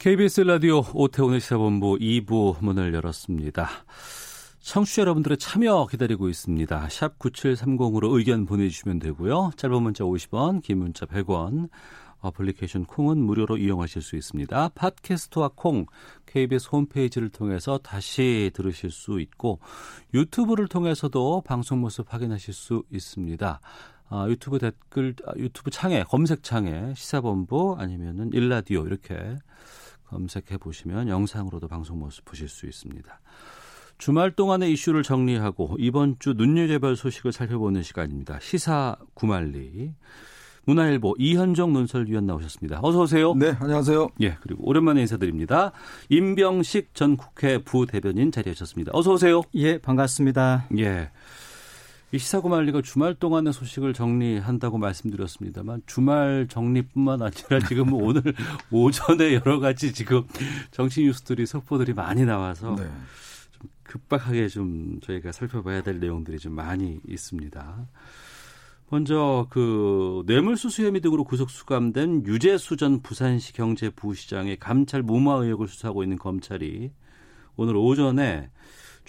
KBS 라디오 오태훈의 시사본부 2부 문을 열었습니다. 청취자 여러분들의 참여 기다리고 있습니다. 샵 9730으로 의견 보내주시면 되고요. 짧은 문자 50원, 긴 문자 100원, 어플리케이션 콩은 무료로 이용하실 수 있습니다. 팟캐스트와 콩, KBS 홈페이지를 통해서 다시 들으실 수 있고 유튜브를 통해서도 방송 모습 확인하실 수 있습니다. 아, 유튜브 댓글, 아, 유튜브 창에, 검색창에 시사본부 아니면은 일라디오 이렇게 검색해 보시면 영상으로도 방송 모습 보실 수 있습니다. 주말 동안의 이슈를 정리하고 이번 주 눈여겨볼 소식을 살펴보는 시간입니다. 시사 구말리. 문화일보 이현정 논설위원 나오셨습니다. 어서 오세요. 네, 안녕하세요. 예, 그리고 오랜만에 인사드립니다. 임병식 전 국회 부대변인 자리하셨습니다. 어서 오세요. 예, 반갑습니다. 예. 이 시사구말리가 주말 동안의 소식을 정리한다고 말씀드렸습니다만 주말 정리뿐만 아니라 지금 오늘 오전에 여러 가지 지금 정치 뉴스들이 속보들이 많이 나와서 네. 좀 급박하게 좀 저희가 살펴봐야 될 내용들이 좀 많이 있습니다. 먼저 그 뇌물수수 혐의 등으로 구속 수감된 유재수 전 부산시 경제부시장의 감찰 무마 의혹을 수사하고 있는 검찰이 오늘 오전에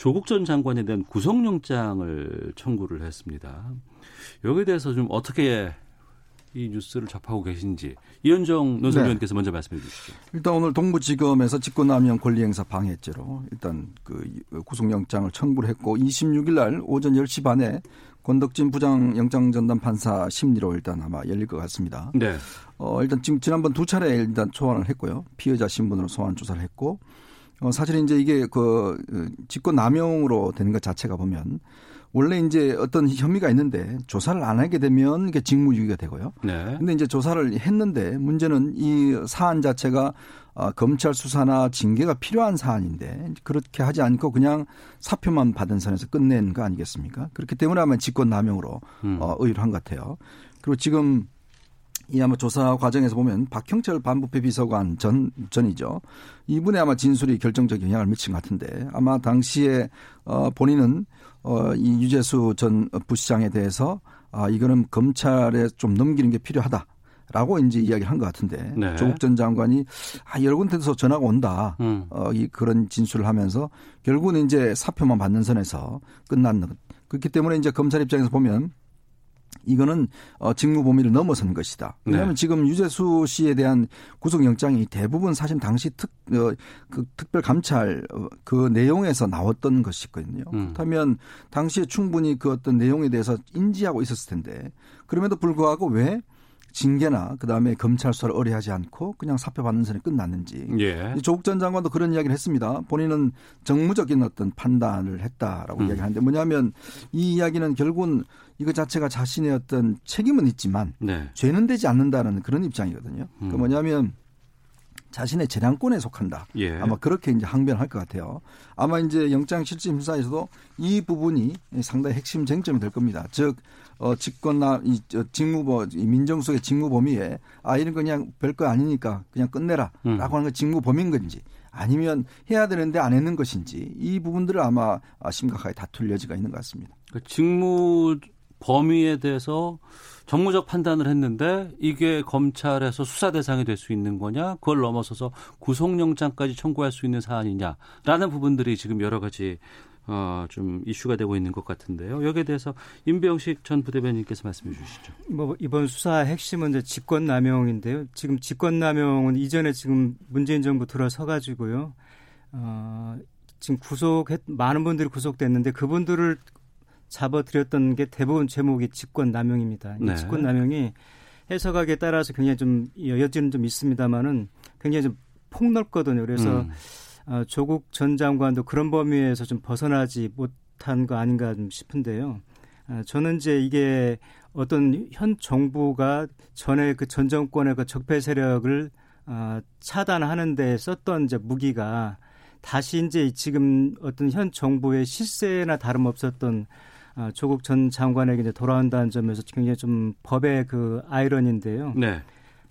조국 전 장관에 대한 구속영장을 청구를 했습니다. 여기에 대해서 좀 어떻게 이 뉴스를 접하고 계신지 이현정 논설위원께서 네. 먼저 말씀해 주시죠. 일단 오늘 동부지검에서 직권남용 권리행사 방해죄로 일단 그 구속영장을 청구를 했고 26일 날 오전 10시 반에 권덕진 부장 영장 전담 판사 심리로 일단 아마 열릴 것 같습니다. 네. 어, 일단 지금 지난번 두 차례 일단 소환을 했고요. 피해자 신분으로 소환 조사를 했고 어, 사실 이제 이게 그 직권 남용으로 되는 것 자체가 보면 원래 이제 어떤 혐의가 있는데 조사를 안 하게 되면 이게 직무유기가 되고요. 네. 근데 이제 조사를 했는데 문제는 이 사안 자체가 어, 검찰 수사나 징계가 필요한 사안인데 그렇게 하지 않고 그냥 사표만 받은 선에서 끝낸 거 아니겠습니까? 그렇기 때문에 아마 직권 남용으로 음. 어, 의뢰를 한것 같아요. 그리고 지금 이 아마 조사 과정에서 보면 박형철 반부패 비서관 전 전이죠. 이분의 아마 진술이 결정적 영향을 미친 것 같은데 아마 당시에 어 본인은 어이 유재수 전 부시장에 대해서 아 이거는 검찰에 좀 넘기는 게 필요하다. 라고 이제 이야기를 한 것 같은데 네. 조국 전 장관이 아 여러 군데서 전화가 온다 음. 어, 이 그런 진술을 하면서 결국은 이제 사표만 받는 선에서 끝났는 그렇기 때문에 이제 검찰 입장에서 보면 이거는 어 직무 범위를 넘어선 것이다. 왜냐하면 네. 지금 유재수 씨에 대한 구속영장이 대부분 사실 당시 특, 어, 그 특별 감찰 어, 그 내용에서 나왔던 것이거든요. 음. 그렇다면 당시에 충분히 그 어떤 내용에 대해서 인지하고 있었을 텐데 그럼에도 불구하고 왜 징계나 그다음에 검찰 수사를 의뢰하지 않고 그냥 사표 받는 선에 끝났는지. 예. 조국 전 장관도 그런 이야기를 했습니다. 본인은 정무적인 어떤 판단을 했다라고 음. 이야기하는데 뭐냐면 이 이야기는 결국은 이거 자체가 자신의 어떤 책임은 있지만 네. 죄는 되지 않는다는 그런 입장이거든요. 그 음. 그 뭐냐면 자신의 재량권에 속한다. 예. 아마 그렇게 이제 항변할 것 같아요. 아마 이제 영장 실질 심사에서도 이 부분이 상당히 핵심 쟁점이 될 겁니다. 즉, 어, 직권나, 이, 직무범, 이 민정수의 직무 범위에 아, 이런 거 그냥 별거 아니니까 그냥 끝내라. 음. 라고 하는 건 직무 범인 건지 아니면 해야 되는데 안 했는 것인지 이 부분들을 아마 심각하게 다툴 여지가 있는 것 같습니다. 그 직무 범위에 대해서 정무적 판단을 했는데 이게 검찰에서 수사 대상이 될 수 있는 거냐, 그걸 넘어서서 구속영장까지 청구할 수 있는 사안이냐라는 부분들이 지금 여러 가지 어, 좀 이슈가 되고 있는 것 같은데요. 여기에 대해서 임병식 전 부대변인께서 말씀해 주시죠. 뭐 이번 수사 핵심은 이제 직권남용인데요. 지금 직권남용은 이전에 지금 문재인 정부 들어서 가지고요. 어, 지금 구속 많은 분들이 구속됐는데 그분들을 잡아들였던 게 대부분 제목이 직권남용입니다. 네. 직권남용이 해석하기에 따라서 굉장히 좀 여지는 좀 있습니다만은 굉장히 좀 폭넓거든요. 그래서 음. 어, 조국 전 장관도 그런 범위에서 좀 벗어나지 못한 거 아닌가 좀 싶은데요. 어, 저는 이제 이게 어떤 현 정부가 전에 그 전 정권의 그 적폐 세력을 어, 차단하는 데 썼던 이제 무기가 다시 이제 지금 어떤 현 정부의 실세나 다름없었던 어, 조국 전 장관에게 이제 돌아온다는 점에서 굉장히 좀 법의 그 아이러니인데요. 네.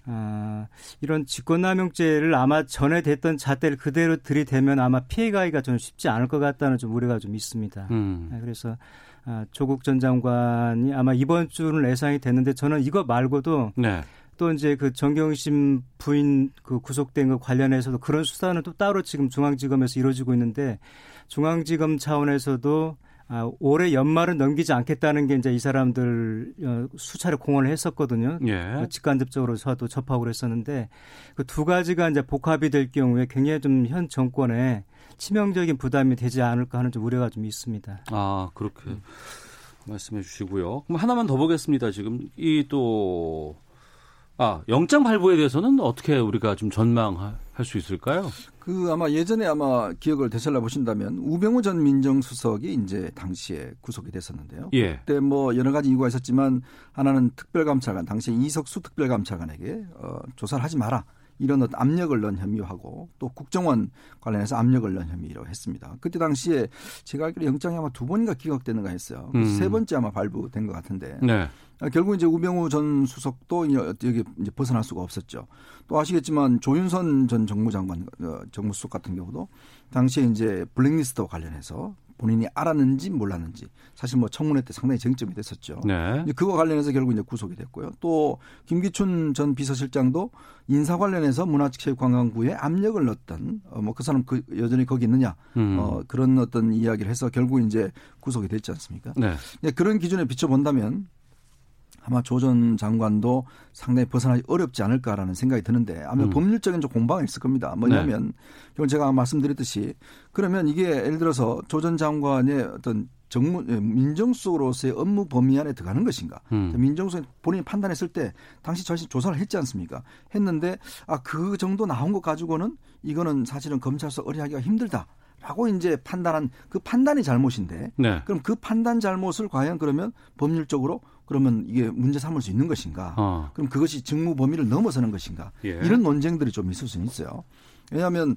아, 이런 직권남용죄를 아마 전에 됐던 잣대를 그대로 들이대면 아마 피해가기가 좀 쉽지 않을 것 같다는 좀 우려가 좀 있습니다. 음. 네, 그래서 아, 조국 전 장관이 아마 이번 주는 예상이 됐는데 저는 이거 말고도 네. 또 이제 그 정경심 부인 그 구속된 것 관련해서도 그런 수사는 또 따로 지금 중앙지검에서 이루어지고 있는데 중앙지검 차원에서도 아, 올해 연말은 넘기지 않겠다는 게 이제 이 사람들 어, 수차례 공언을 했었거든요. 예. 그 직간접적으로 저도 접하고 그랬었는데 그 두 가지가 이제 복합이 될 경우에 굉장히 좀 현 정권에 치명적인 부담이 되지 않을까 하는 좀 우려가 좀 있습니다. 아, 그렇게 말씀해 주시고요. 그럼 하나만 더 보겠습니다. 지금 이 또 아, 영장 발부에 대해서는 어떻게 우리가 좀 전망할 수 있을까요? 그 아마 예전에 아마 기억을 되살려 보신다면 우병우 전 민정수석이 이제 당시에 구속이 됐었는데요. 예. 그때 뭐 여러 가지 이유가 있었지만 하나는 특별감찰관 당시 이석수 특별감찰관에게 어, 조사를 하지 마라. 이런 어떤 압력을 넣은 혐의하고 또 국정원 관련해서 압력을 넣은 혐의로 했습니다. 그때 당시에 제가 알기로 영장이 아마 두 번인가 기각되는가 했어요. 음. 세 번째 아마 발부된 것 같은데 네. 아, 결국 이제 우병우 전 수석도 이- 여기 이제 벗어날 수가 없었죠. 또 아시겠지만 조윤선 전 정무장관, 어, 정무수석 같은 경우도 당시에 이제 블랙리스트와 관련해서 본인이 알았는지 몰랐는지 사실 뭐 청문회 때 상당히 쟁점이 됐었죠. 네. 그거 관련해서 결국 이제 구속이 됐고요. 또 김기춘 전 비서실장도 인사 관련해서 문화체육관광부에 압력을 넣었던 어, 뭐그 사람 그 여전히 거기 있느냐 음. 어, 그런 어떤 이야기를 해서 결국 이제 구속이 됐지 않습니까? 네. 네, 그런 기준에 비춰본다면 아마 조 전 장관도 상당히 벗어나기 어렵지 않을까라는 생각이 드는데 아마 음. 법률적인 좀 공방이 있을 겁니다. 뭐냐면 결국 제가 말씀드렸듯이 그러면 이게 예를 들어서 조 전 장관의 어떤 정무 예, 민정수석으로서의 업무 범위 안에 들어가는 것인가? 음. 민정수석 본인이 판단했을 때 당시 자신 조사를 했지 않습니까? 했는데 아 그 정도 나온 것 가지고는 이거는 사실은 검찰서 의뢰하기가 힘들다. 라고 이제 판단한 그 판단이 잘못인데 네. 그럼 그 판단 잘못을 과연 그러면 법률적으로 그러면 이게 문제 삼을 수 있는 것인가? 어. 그럼 그것이 직무 범위를 넘어서는 것인가? 예. 이런 논쟁들이 좀 있을 수는 있어요. 왜냐하면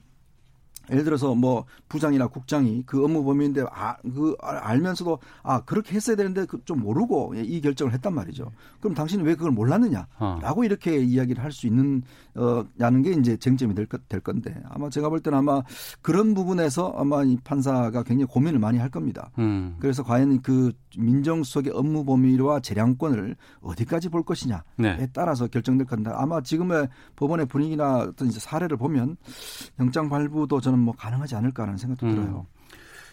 예를 들어서 뭐 부장이나 국장이 그 업무 범위인데 아, 그 알면서도 아 그렇게 했어야 되는데 그 좀 모르고 이 결정을 했단 말이죠. 그럼 당신은 왜 그걸 몰랐느냐? 어. 라고 이렇게 이야기를 할 수 있는 어 라는 게 이제 쟁점이 될, 것- 될 건데 아마 제가 볼 때는 아마 그런 부분에서 아마 이 판사가 굉장히 고민을 많이 할 겁니다. 음. 그래서 과연 그 민정수석의 업무 범위와 재량권을 어디까지 볼 것이냐에 네. 따라서 결정될 건데 아마 지금의 법원의 분위기나 어떤 이제 사례를 보면 영장 발부도 저는 뭐 가능하지 않을까 하는 생각도 음. 들어요.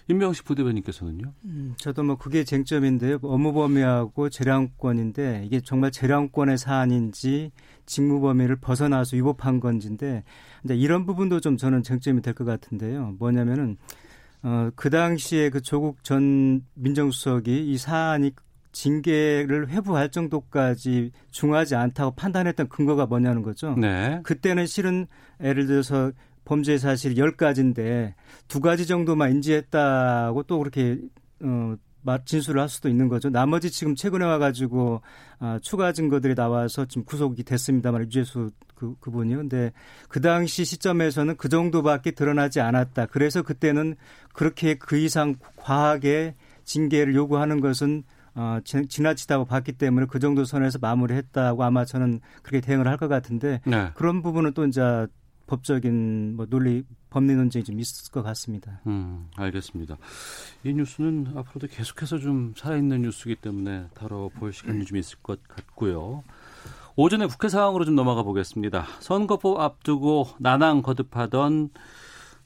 임명식 부대변인께서는요? 음, 저도 뭐 그게 쟁점인데요. 업무 범위하고 재량권인데 이게 정말 재량권의 사안인지 직무 범위를 벗어나서 위법한 건지인데 근데 이런 부분도 좀 저는 쟁점이 될 것 같은데요. 뭐냐면은 어, 그 당시에 그 조국 전 민정수석이 이 사안이 징계를 회부할 정도까지 중하지 않다고 판단했던 근거가 뭐냐는 거죠. 네. 그때는 실은 예를 들어서 범죄 사실 10가지인데 두 가지 정도만 인지했다고 또 그렇게 어 마- 진술을 할 수도 있는 거죠. 나머지 지금 최근에 와가지고 아, 추가 증거들이 나와서 지금 구속이 됐습니다만 유재수 그 그분이 근데 그 당시 시점에서는 그 정도밖에 드러나지 않았다. 그래서 그때는 그렇게 그 이상 과하게 징계를 요구하는 것은 어, 지- 지나치다고 봤기 때문에 그 정도 선에서 마무리했다고 아마 저는 그렇게 대응을 할 것 같은데 네. 그런 부분은 또 이제 법적인 뭐 논리 법리 논쟁이 좀 있을 것 같습니다. 음, 알겠습니다. 이 뉴스는 앞으로도 계속해서 좀 살아있는 뉴스이기 때문에 다뤄볼 시간이 좀 있을 것 같고요. 오전에 국회 상황으로 좀 넘어가 보겠습니다. 선거법 앞두고 난항 거듭하던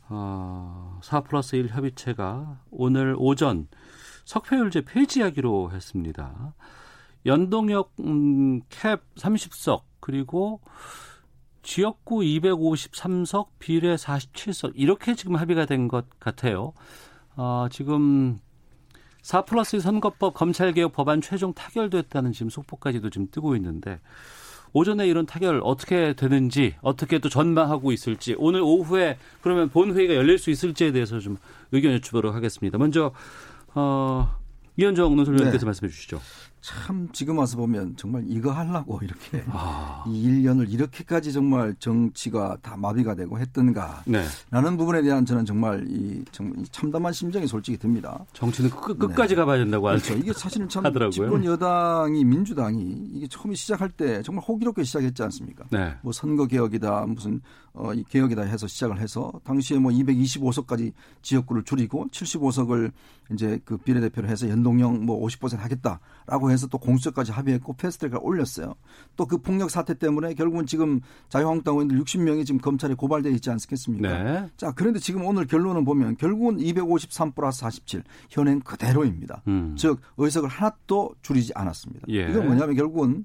어, 4 플러스 1 협의체가 오늘 오전 석패율제 폐지하기로 했습니다. 연동형 음, 캡 30석 그리고 지역구 253석, 비례 47석 이렇게 지금 합의가 된 것 같아요. 어, 지금 4 플러스 선거법 검찰개혁 법안 최종 타결됐다는 지금 속보까지도 지금 뜨고 있는데 오전에 이런 타결 어떻게 되는지 어떻게 또 전망하고 있을지 오늘 오후에 그러면 본회의가 열릴 수 있을지에 대해서 좀 의견 여쭈보도록 하겠습니다. 먼저 어, 이현정 논설위원께서 네. 말씀해 주시죠. 참 지금 와서 보면 정말 이거 하려고 이렇게 아. 이 1년을 이렇게까지 정말 정치가 다 마비가 되고 했던가 네. 라는 부분에 대한 저는 정말 이, 정말 이 참담한 심정이 솔직히 듭니다. 정치는 끝, 끝까지 가봐야 된다고 그렇죠. 하죠. 이게 사실은 참 하더라고요. 집권 여당이 민주당이 이게 처음에 시작할 때 정말 호기롭게 시작했지 않습니까? 네. 뭐 선거 개혁이다 무슨 어, 이 개혁이다 해서 시작을 해서 당시에 뭐 225석까지 지역구를 줄이고 75석을 이제 그 비례대표를 해서 연동형 뭐 50% 하겠다라고 해서 또 공수처까지 합의했고 패스트트랙을 올렸어요. 또 그 폭력 사태 때문에 결국은 지금 자유한국당 의원들 60명이 지금 검찰에 고발돼 있지 않겠습니까? 네. 자 그런데 지금 오늘 결론을 보면 결국은 253 플러스 47 현행 그대로입니다. 음. 즉 의석을 하나도 줄이지 않았습니다. 예. 이건 뭐냐면 결국은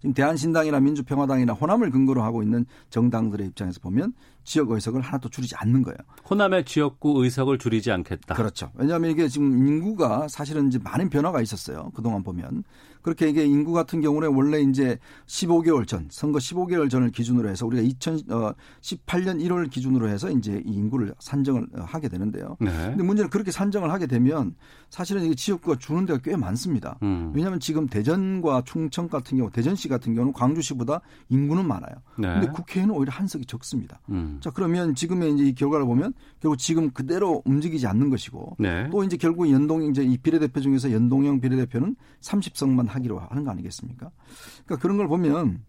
지금 대한신당이나 민주평화당이나 호남을 근거로 하고 있는 정당들의 입장에서 보면 지역 의석을 하나도 줄이지 않는 거예요. 호남의 지역구 의석을 줄이지 않겠다. 그렇죠. 왜냐하면 이게 지금 인구가 사실은 이제 많은 변화가 있었어요. 그동안 보면. 그렇게 이게 인구 같은 경우는 원래 이제 15개월 전, 선거 15개월 전을 기준으로 해서 우리가 2018년 1월 기준으로 해서 이제 이 인구를 산정을 하게 되는데요. 네. 근데 문제는 그렇게 산정을 하게 되면 사실은 이게 지역구가 주는 데가 꽤 많습니다. 음. 왜냐하면 지금 대전과 충청 같은 경우, 대전시 같은 경우는 광주시보다 인구는 많아요. 네. 근데 국회에는 오히려 한 석이 적습니다. 음. 자, 그러면 지금의 이제 이 결과를 보면 결국 지금 그대로 움직이지 않는 것이고 네. 또 이제 결국 연동 이제 이 비례대표 중에서 연동형 비례대표는 30석만 하기로 하는 거 아니겠습니까? 그러니까 그런 걸 보면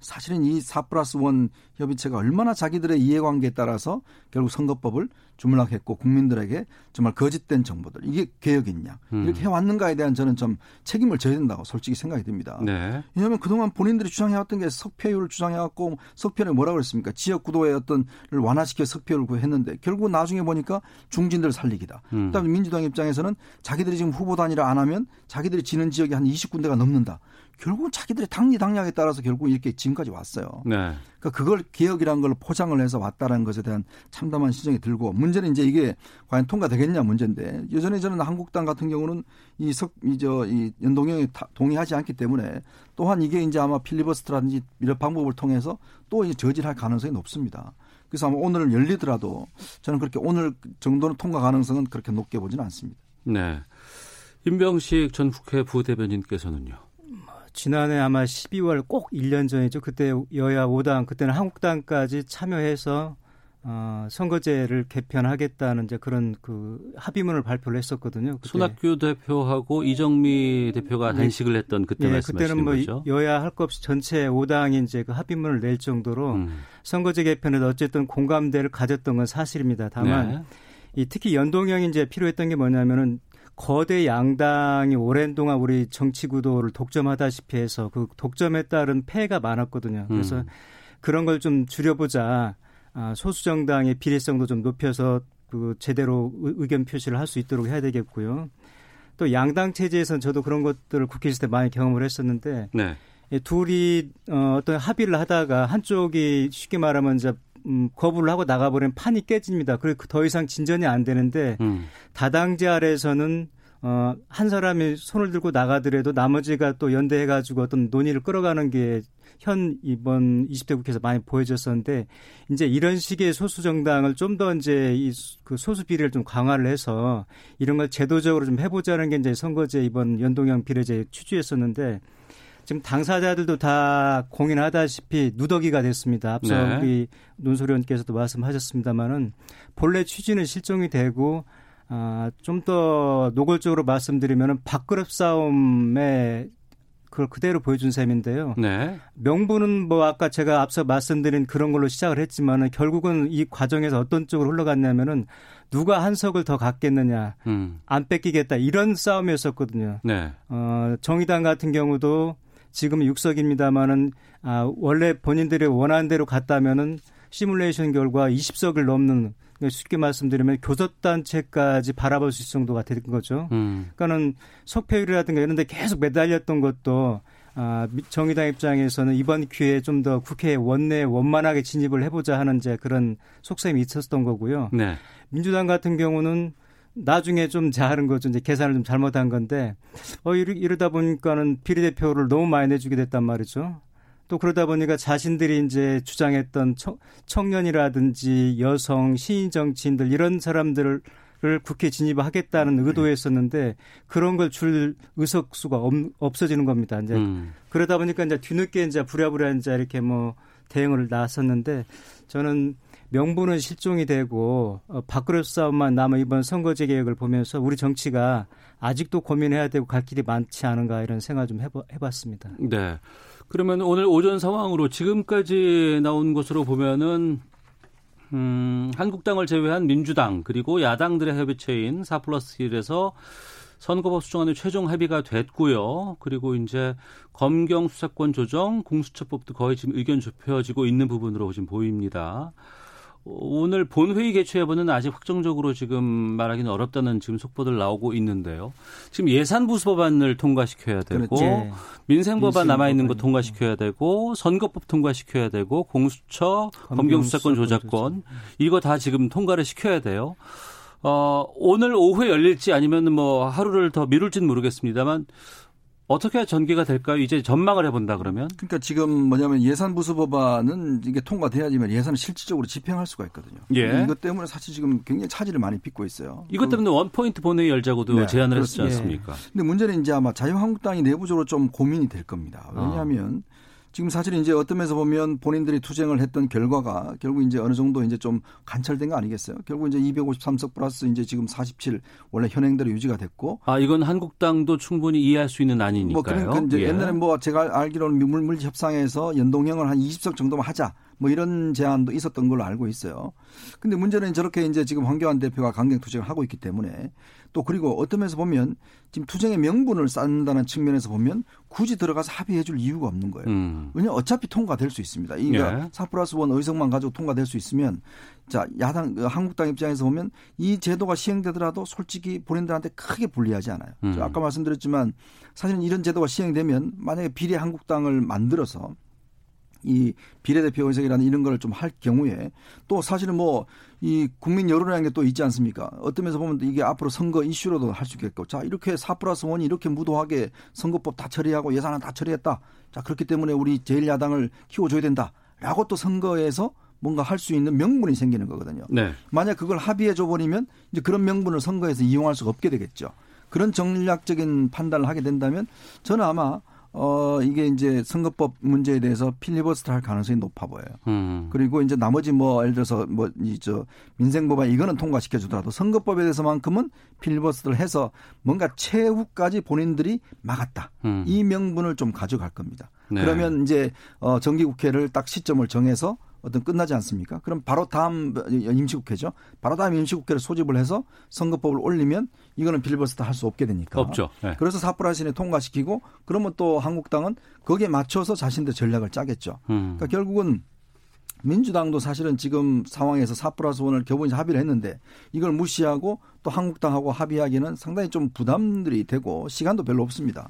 사실은 이 4 플러스 1 협의체가 얼마나 자기들의 이해관계에 따라서 결국 선거법을 주문하겠고 국민들에게 정말 거짓된 정보들 이게 개혁이냐 음. 이렇게 해왔는가에 대한 저는 좀 책임을 져야 된다고 솔직히 생각이 듭니다. 네. 왜냐하면 그동안 본인들이 주장해왔던 게 석패율을 주장해왔고 석패율이 뭐라고 그랬습니까? 지역 구도의 어떤을 완화시켜 석패율을 구했는데 결국 나중에 보니까 중진들 살리기다. 음. 그다음에 민주당 입장에서는 자기들이 지금 후보 단위를 안 하면 자기들이 지는 지역이 한 20군데가 넘는다. 결국은 자기들의 당리 당략에 따라서 결국 이렇게 지금까지 왔어요. 네. 그러니까 그걸 개혁이라는 걸 포장을 해서 왔다라는 것에 대한 참담한 시정이 들고 문제는 이제 이게 과연 통과되겠냐 문제인데 여전히 저는 한국당 같은 경우는 이석 이저 이 연동형에 다- 동의하지 않기 때문에 또한 이게 이제 아마 필리버스트라든지 이런 방법을 통해서 또 이제 저질할 가능성이 높습니다. 그래서 아마 오늘 열리더라도 저는 그렇게 오늘 정도는 통과 가능성은 그렇게 높게 보지는 않습니다. 네. 임병식 전 국회 부대변인께서는요. 지난해 아마 12월 꼭 1년 전이죠. 그때 여야 5당 그때는 한국당까지 참여해서 어, 선거제를 개편하겠다는 이제 그런 그 합의문을 발표를 했었거든요. 그때. 손학규 대표하고 이정미 대표가 네. 단식을 했던 그때 예, 말씀하시는 그때는 뭐 거죠. 여야 할 것 없이 전체 5당이 이제 그 합의문을 낼 정도로 음. 선거제 개편에 어쨌든 공감대를 가졌던 건 사실입니다. 다만 네. 이 특히 연동형이 이제 필요했던 게 뭐냐면은 거대 양당이 오랜 동안 우리 정치 구도를 독점하다시피 해서 그 독점에 따른 폐해가 많았거든요. 그래서 음. 그런 걸 좀 줄여보자. 아, 소수 정당의 비례성도 좀 높여서 그 제대로 의- 의견 표시를 할 수 있도록 해야 되겠고요. 또 양당 체제에서는 저도 그런 것들을 국회 있을 때 많이 경험을 했었는데 네. 이 둘이 어, 어떤 합의를 하다가 한쪽이 쉽게 말하면 이제 음, 거부를 하고 나가버리면 판이 깨집니다. 그리고 더 이상 진전이 안 되는데 음. 다당제 아래에서는 어, 한 사람이 손을 들고 나가더라도 나머지가 또 연대해가지고 어떤 논의를 끌어가는 게 현 이번 20대 국회에서 많이 보여졌었는데 이제 이런 식의 소수 정당을 좀 더 이제 이 그 소수 비례를 좀 강화를 해서 이런 걸 제도적으로 좀 해보자는 게 이제 선거제 이번 연동형 비례제 취지였었는데 지금 당사자들도 다 공인하다시피 누더기가 됐습니다. 앞서 네. 우리 논소리원께서도 말씀하셨습니다마는 본래 취지는 실종이 되고 아, 좀 더 노골적으로 말씀드리면은 밥그릇 싸움에 그걸 그대로 보여준 셈인데요. 네. 명분은 뭐 아까 제가 앞서 말씀드린 그런 걸로 시작을 했지만은 결국은 이 과정에서 어떤 쪽으로 흘러갔냐면은 누가 한 석을 더 갖겠느냐, 음. 안 뺏기겠다 이런 싸움이었었거든요. 네. 어, 정의당 같은 경우도 지금 6석입니다만은 아, 원래 본인들이 원하는 대로 갔다면은 시뮬레이션 결과 20석을 넘는 쉽게 말씀드리면 교섭단체까지 바라볼 수 있을 정도가 된 거죠. 음. 그러니까는 석패율이라든가 이런 데 계속 매달렸던 것도 아, 미- 정의당 입장에서는 이번 기회에 좀 더 국회에 원내 원만하게 진입을 해보자 하는 이제 그런 속셈이 있었던 거고요. 네. 민주당 같은 경우는 나중에 좀 잘하는 거죠. 이제 계산을 좀 잘못한 건데, 어, 이러, 이러 다 보니까는 비례대표를 너무 많이 내주게 됐단 말이죠. 또 그러다 보니까 자신들이 이제 주장했던 청, 청년이라든지 여성, 시인 정치인들 이런 사람들을 를 국회 진입하겠다는 의도였었는데 그런 걸 줄 의석수가 없, 어지는 겁니다. 이제 음. 그러다 보니까 이제 뒤늦게 이제 부랴부랴 이제 이렇게 뭐 대응을 나섰는데 저는 명분은 실종이 되고 어, 밥그릇 싸움만 남아 이번 선거제 개혁을 보면서 우리 정치가 아직도 고민해야 되고 갈 길이 많지 않은가 이런 생각 좀 해봐, 해봤습니다. 네. 그러면 오늘 오전 상황으로 지금까지 나온 것으로 보면은 음, 한국당을 제외한 민주당 그리고 야당들의 협의체인 4 플러스 1에서 선거법 수정안의 최종 합의가 됐고요. 그리고 이제 검경 수사권 조정, 공수처법도 거의 지금 의견 좁혀지고 있는 부분으로 지금 보입니다. 오늘 본회의 개최 여부는 아직 확정적으로 지금 말하기는 어렵다는 지금 속보들 나오고 있는데요. 지금 예산부수 법안을 통과시켜야 되고 그렇지. 민생법안 남아 있는 거 통과시켜야 되고 선거법 통과시켜야 되고 공수처 검경수사권 조작권 이거 다 지금 통과를 시켜야 돼요. 어, 오늘 오후에 열릴지 아니면 뭐 하루를 더 미룰지는 모르겠습니다만 어떻게 전개가 될까요? 이제 전망을 해본다 그러면? 그러니까 지금 뭐냐면 예산부수법안은 이게 통과돼야지만 예산을 실질적으로 집행할 수가 있거든요. 예. 이것 때문에 사실 지금 굉장히 차질을 많이 빚고 있어요. 이것 때문에 원포인트 본회의 열자고도 네, 제안을 했지 않습니까? 예. 근데 문제는 이제 아마 자유한국당이 내부적으로 좀 고민이 될 겁니다. 왜냐하면 어. 지금 사실 이제 어떤 면에서 보면 본인들이 투쟁을 했던 결과가 결국 이제 어느 정도 이제 좀 관철된 거 아니겠어요? 결국 이제 253석 플러스 이제 지금 47 원래 현행대로 유지가 됐고. 아 이건 한국당도 충분히 이해할 수 있는 안이니까요. 뭐 그러니까 이제 예. 옛날에 뭐 제가 알기로는 물물지 협상에서 연동형을 한 20석 정도만 하자. 뭐 이런 제안도 있었던 걸로 알고 있어요. 근데 문제는 저렇게 이제 지금 황교안 대표가 강경 투쟁을 하고 있기 때문에 또 그리고 어떤 면에서 보면 지금 투쟁의 명분을 쌓는다는 측면에서 보면 굳이 들어가서 합의해 줄 이유가 없는 거예요. 음. 왜냐하면 어차피 통과될 수 있습니다. 그러니까 예. 4 플러스 1 의석만 가지고 통과될 수 있으면 자, 야당, 한국당 입장에서 보면 이 제도가 시행되더라도 솔직히 본인들한테 크게 불리하지 않아요. 음. 아까 말씀드렸지만 사실은 이런 제도가 시행되면 만약에 비례 한국당을 만들어서 이 비례대표 의석이라는 이런 걸 좀 할 경우에 또 사실은 뭐 이 국민 여론이라는 게 또 있지 않습니까? 어떤 면에서 보면 이게 앞으로 선거 이슈로도 할 수 있겠고 자 이렇게 4 플러스 1이 이렇게 무도하게 선거법 다 처리하고 예산은 다 처리했다. 자 그렇기 때문에 우리 제1야당을 키워줘야 된다 라고 또 선거에서 뭔가 할 수 있는 명분이 생기는 거거든요. 네. 만약 그걸 합의해 줘 버리면 이제 그런 명분을 선거에서 이용할 수가 없게 되겠죠. 그런 전략적인 판단을 하게 된다면 저는 아마 어, 이게 이제 선거법 문제에 대해서 필리버스터 할 가능성이 높아 보여요. 음. 그리고 이제 나머지 뭐 예를 들어서 뭐 이 저 민생법안 이거는 통과시켜 주더라도 선거법에 대해서만큼은 필리버스터를 해서 뭔가 최후까지 본인들이 막았다. 음. 이 명분을 좀 가져갈 겁니다. 네. 그러면 이제 어 정기국회를 딱 시점을 정해서 어떤 끝나지 않습니까? 그럼 바로 다음 임시국회죠. 바로 다음 임시국회를 소집을 해서 선거법을 올리면 이거는 빌버스터 할 수 없게 되니까. 없죠. 네. 그래서 사프라신에 통과시키고 그러면 또 한국당은 거기에 맞춰서 자신들 전략을 짜겠죠. 음. 그러니까 결국은 민주당도 사실은 지금 상황에서 4 플러스 1을 겨우 이제 합의를 했는데 이걸 무시하고 또 한국당하고 합의하기는 상당히 좀 부담들이 되고 시간도 별로 없습니다.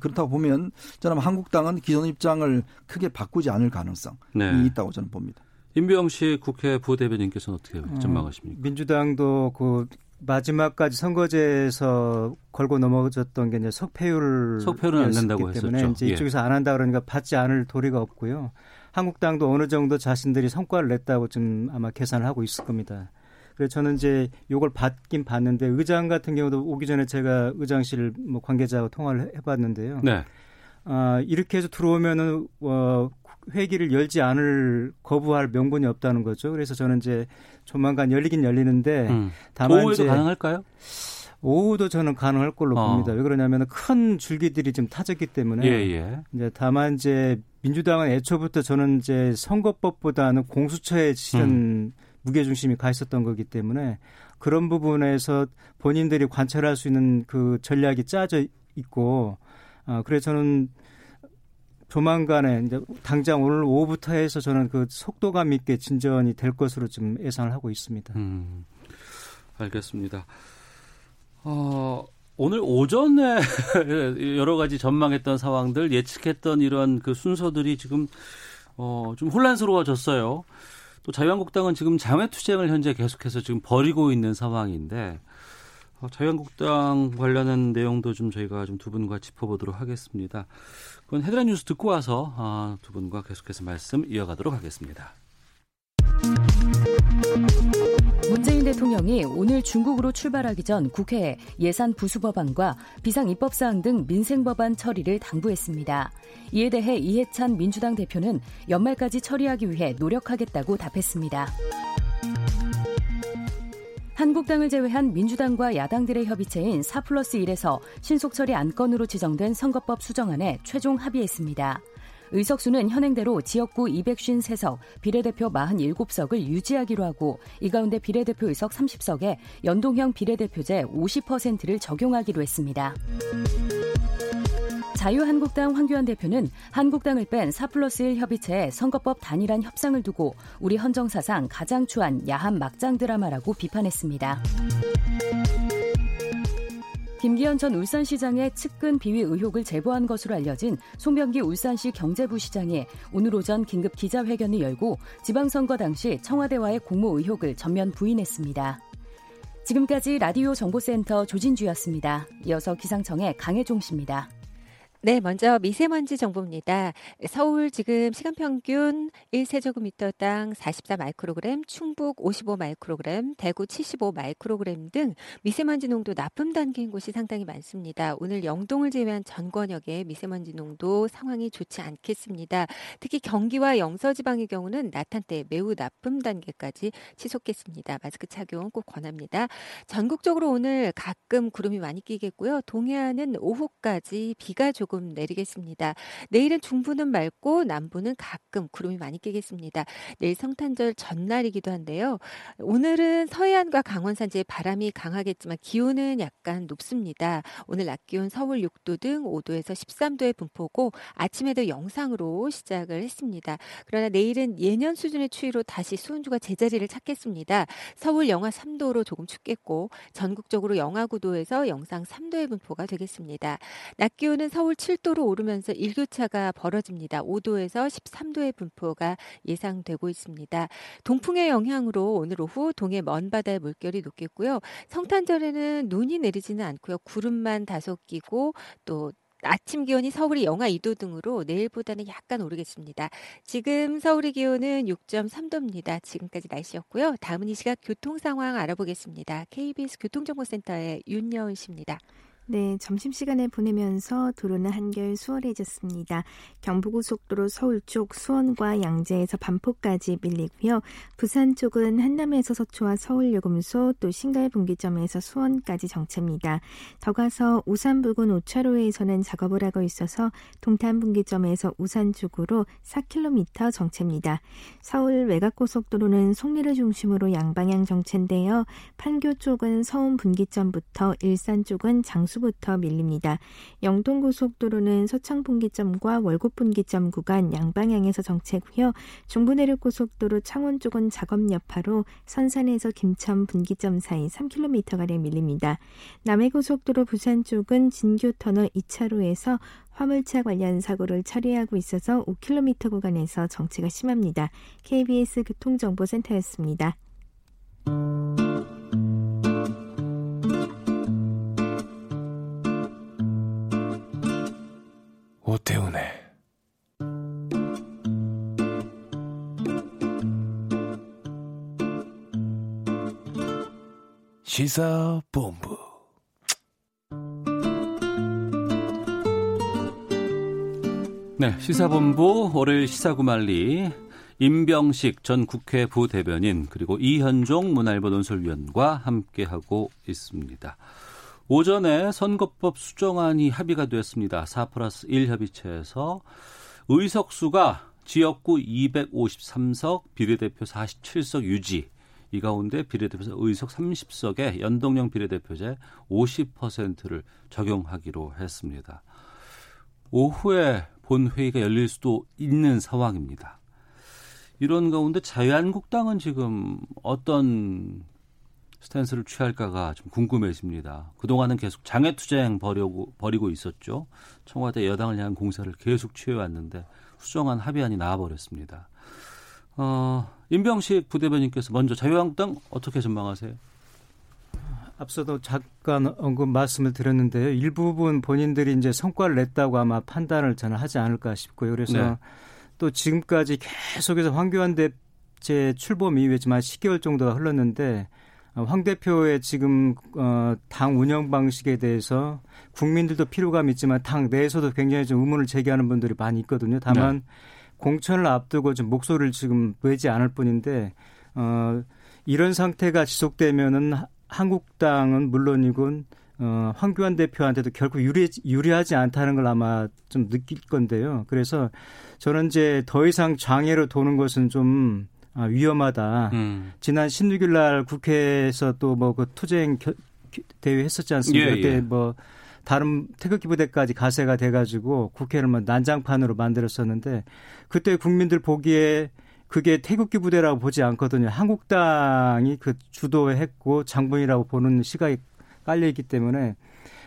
그렇다고 보면 저는 한국당은 기존 입장을 크게 바꾸지 않을 가능성이 네. 있다고 저는 봅니다. 임병 씨 국회 부대변인께서는 어떻게 어, 전망하십니까? 민주당도 그 마지막까지 선거제에서 걸고 넘어졌던 게 이제 석패율 석패율은 안 된다고 때문에 했었죠. 이제 예. 이쪽에서 안 한다 그러니까 받지 않을 도리가 없고요. 한국당도 어느 정도 자신들이 성과를 냈다고 좀 아마 계산을 하고 있을 겁니다. 그래서 저는 이제 요걸 받긴 봤는데 의장 같은 경우도 오기 전에 제가 의장실 뭐 관계자와 통화를 해봤는데요. 네. 아, 이렇게 해서 들어오면은 어, 회기를 열지 않을 거부할 명분이 없다는 거죠. 그래서 저는 이제 조만간 열리긴 열리는데 음. 다만 오후에도 가능할까요? 오후도 저는 가능할 걸로 어. 봅니다. 왜 그러냐면 큰 줄기들이 좀 타졌기 때문에 예, 예. 이제 다만 이제 민주당은 애초부터 저는 이제 선거법보다는 공수처에 실은 음. 무게 중심이 가 있었던 거기 때문에 그런 부분에서 본인들이 관찰할 수 있는 그 전략이 짜져 있고 어 그래서 저는 조만간에 이제 당장 오늘 오후부터 해서 저는 그 속도감 있게 진전이 될 것으로 좀 예상을 하고 있습니다. 음, 알겠습니다. 어, 오늘 오전에 여러 가지 전망했던 상황들 예측했던 이런 그 순서들이 지금 어, 좀 혼란스러워졌어요. 또 자유한국당은 지금 장외 투쟁을 현재 계속해서 지금 벌이고 있는 상황인데 어, 자유한국당 관련한 내용도 좀 저희가 좀 두 분과 짚어보도록 하겠습니다. 그건 헤드라인 뉴스 듣고 와서 아, 두 분과 계속해서 말씀 이어가도록 하겠습니다. 문재인 대통령 대통령이 오늘 중국으로 출발하기 전 국회에 예산 부수 법안과 비상 입법 사항 등 민생 법안 처리를 당부했습니다. 이에 대해 이해찬 민주당 대표는 연말까지 처리하기 위해 노력하겠다고 답했습니다. 한국당을 제외한 민주당과 야당들의 협의체인 4 플러스 1에서 신속 처리 안건으로 지정된 선거법 수정안에 최종 합의했습니다. 의석수는 현행대로 지역구 253석, 비례대표 47석을 유지하기로 하고 이 가운데 비례대표 의석 30석에 연동형 비례대표제 50%를 적용하기로 했습니다. 자유한국당 황교안 대표는 한국당을 뺀 4 플러스 1 협의체에 선거법 단일한 협상을 두고 우리 헌정사상 가장 추한 야한 막장 드라마라고 비판했습니다. 김기현 전 울산시장의 측근 비위 의혹을 제보한 것으로 알려진 송병기 울산시 경제부 시장이 오늘 오전 긴급 기자회견을 열고 지방선거 당시 청와대와의 공모 의혹을 전면 부인했습니다. 지금까지 라디오 정보센터 조진주였습니다. 이어서 기상청의 강혜종 씨입니다. 네, 먼저 미세먼지 정보입니다. 서울 지금 시간 평균 1세제곱미터당 44 마이크로그램, 충북 55 마이크로그램, 대구 75 마이크로그램 등 미세먼지 농도 나쁨 단계인 곳이 상당히 많습니다. 오늘 영동을 제외한 전 권역의 미세먼지 농도 상황이 좋지 않겠습니다. 특히 경기와 영서 지방의 경우는 낮 한때 매우 나쁨 단계까지 치솟겠습니다. 마스크 착용 꼭 권합니다. 전국적으로 오늘 가끔 구름이 많이 끼겠고요. 동해안은 오후까지 비가 조금 조금 내리겠습니다. 내일은 중부는 맑고 남부는 가끔 구름이 많이 끼겠습니다. 내일 성탄절 전날이기도 한데요. 오늘은 서해안과 강원 산지에 바람이 강하겠지만 기온은 약간 높습니다. 오늘 낮 기온 서울 6도 등 5도에서 13도의 분포고 아침에도 영상으로 시작을 했습니다. 그러나 내일은 예년 수준의 추위로 다시 수온주가 제자리를 찾겠습니다. 서울 영하 3도로 조금 춥겠고 전국적으로 영하 9도에서 영상 3도의 분포가 되겠습니다. 낮 기온은 서울 7도로 오르면서 일교차가 벌어집니다. 5도에서 13도의 분포가 예상되고 있습니다. 동풍의 영향으로 오늘 오후 동해 먼 바다의 물결이 높겠고요. 성탄절에는 눈이 내리지는 않고요. 구름만 다소 끼고 또 아침 기온이 서울이 영하 2도 등으로 내일보다는 약간 오르겠습니다. 지금 서울의 기온은 6.3도입니다. 지금까지 날씨였고요. 다음은 이 시각 교통 상황 알아보겠습니다. KBS 교통정보센터의 윤여은 씨입니다. 네, 점심시간에 보내면서 도로는 한결 수월해졌습니다. 경부고속도로 서울 쪽 수원과 양재에서 반포까지 밀리고요. 부산 쪽은 한남에서 서초와 서울 요금소 또 신갈 분기점에서 수원까지 정체입니다. 더 가서 우산 부근 5차로에서는 작업을 하고 있어서 동탄 분기점에서 우산 쪽으로 4km 정체입니다. 서울 외곽고속도로는 송리를 중심으로 양방향 정체인데요. 판교 쪽은 서운 분기점부터 일산 쪽은 장수 호수부터 밀립니다. 영동고속도로는 서창분기점과 월곡분기점 구간 양방향에서 정체고요. 중부내륙고속도로 창원 쪽은 작업 여파로 선산에서 김천 분기점 사이 3km가량 밀립니다. 남해고속도로 부산 쪽은 진교터널 2차로에서 화물차 관련 사고를 처리하고 있어서 5km 구간에서 정체가 심합니다. KBS 교통정보센터였습니다. 오태훈의 시사본부 네, 시사본부 월요일 시사구말리 임병식 전 국회 부대변인 그리고 이현종 문화일보 논설위원과 함께하고 있습니다. 오전에 선거법 수정안이 합의가 됐습니다. 4 플러스 1 협의체에서 의석수가 지역구 253석, 비례대표 47석 유지. 이 가운데 비례대표 의석 30석에 연동형 비례대표제 50%를 적용하기로 했습니다. 오후에 본회의가 열릴 수도 있는 상황입니다. 이런 가운데 자유한국당은 지금 어떤 스탠스를 취할까가 좀 궁금해집니다. 그동안은 계속 장애투쟁 벌이고, 벌이고 있었죠. 청와대 여당을 향한 공세를 계속 취해왔는데 수정안 합의안이 나와버렸습니다. 어, 임병식 부대변인께서 먼저 자유한국당 어떻게 전망하세요? 앞서도 잠깐 언급 말씀을 드렸는데요. 일부분 본인들이 이제 성과를 냈다고 아마 판단을 저는 하지 않을까 싶고요. 그래서 네. 또 지금까지 계속해서 황교안 대제 출범 이후에 지만 10개월 정도가 흘렀는데 황 대표의 지금 어, 당 운영 방식에 대해서 국민들도 피로감이 있지만 당 내에서도 굉장히 좀 의문을 제기하는 분들이 많이 있거든요. 다만 네. 공천을 앞두고 좀 목소리를 지금 내지 않을 뿐인데 어, 이런 상태가 지속되면은 한국당은 물론이군 어, 황교안 대표한테도 결국 유리, 유리하지 않다는 걸 아마 좀 느낄 건데요. 그래서 저는 이제 더 이상 장애로 도는 것은 좀 아, 위험하다. 음. 지난 16일 날 국회에서 또 뭐 그 투쟁 겨, 대회 했었지 않습니까? 예, 그때 예. 뭐 다른 태극기 부대까지 가세가 돼가지고 국회를 뭐 난장판으로 만들었었는데 그때 국민들 보기에 그게 태극기 부대라고 보지 않거든요. 한국당이 그 주도했고 장본이라고 보는 시각이 깔려 있기 때문에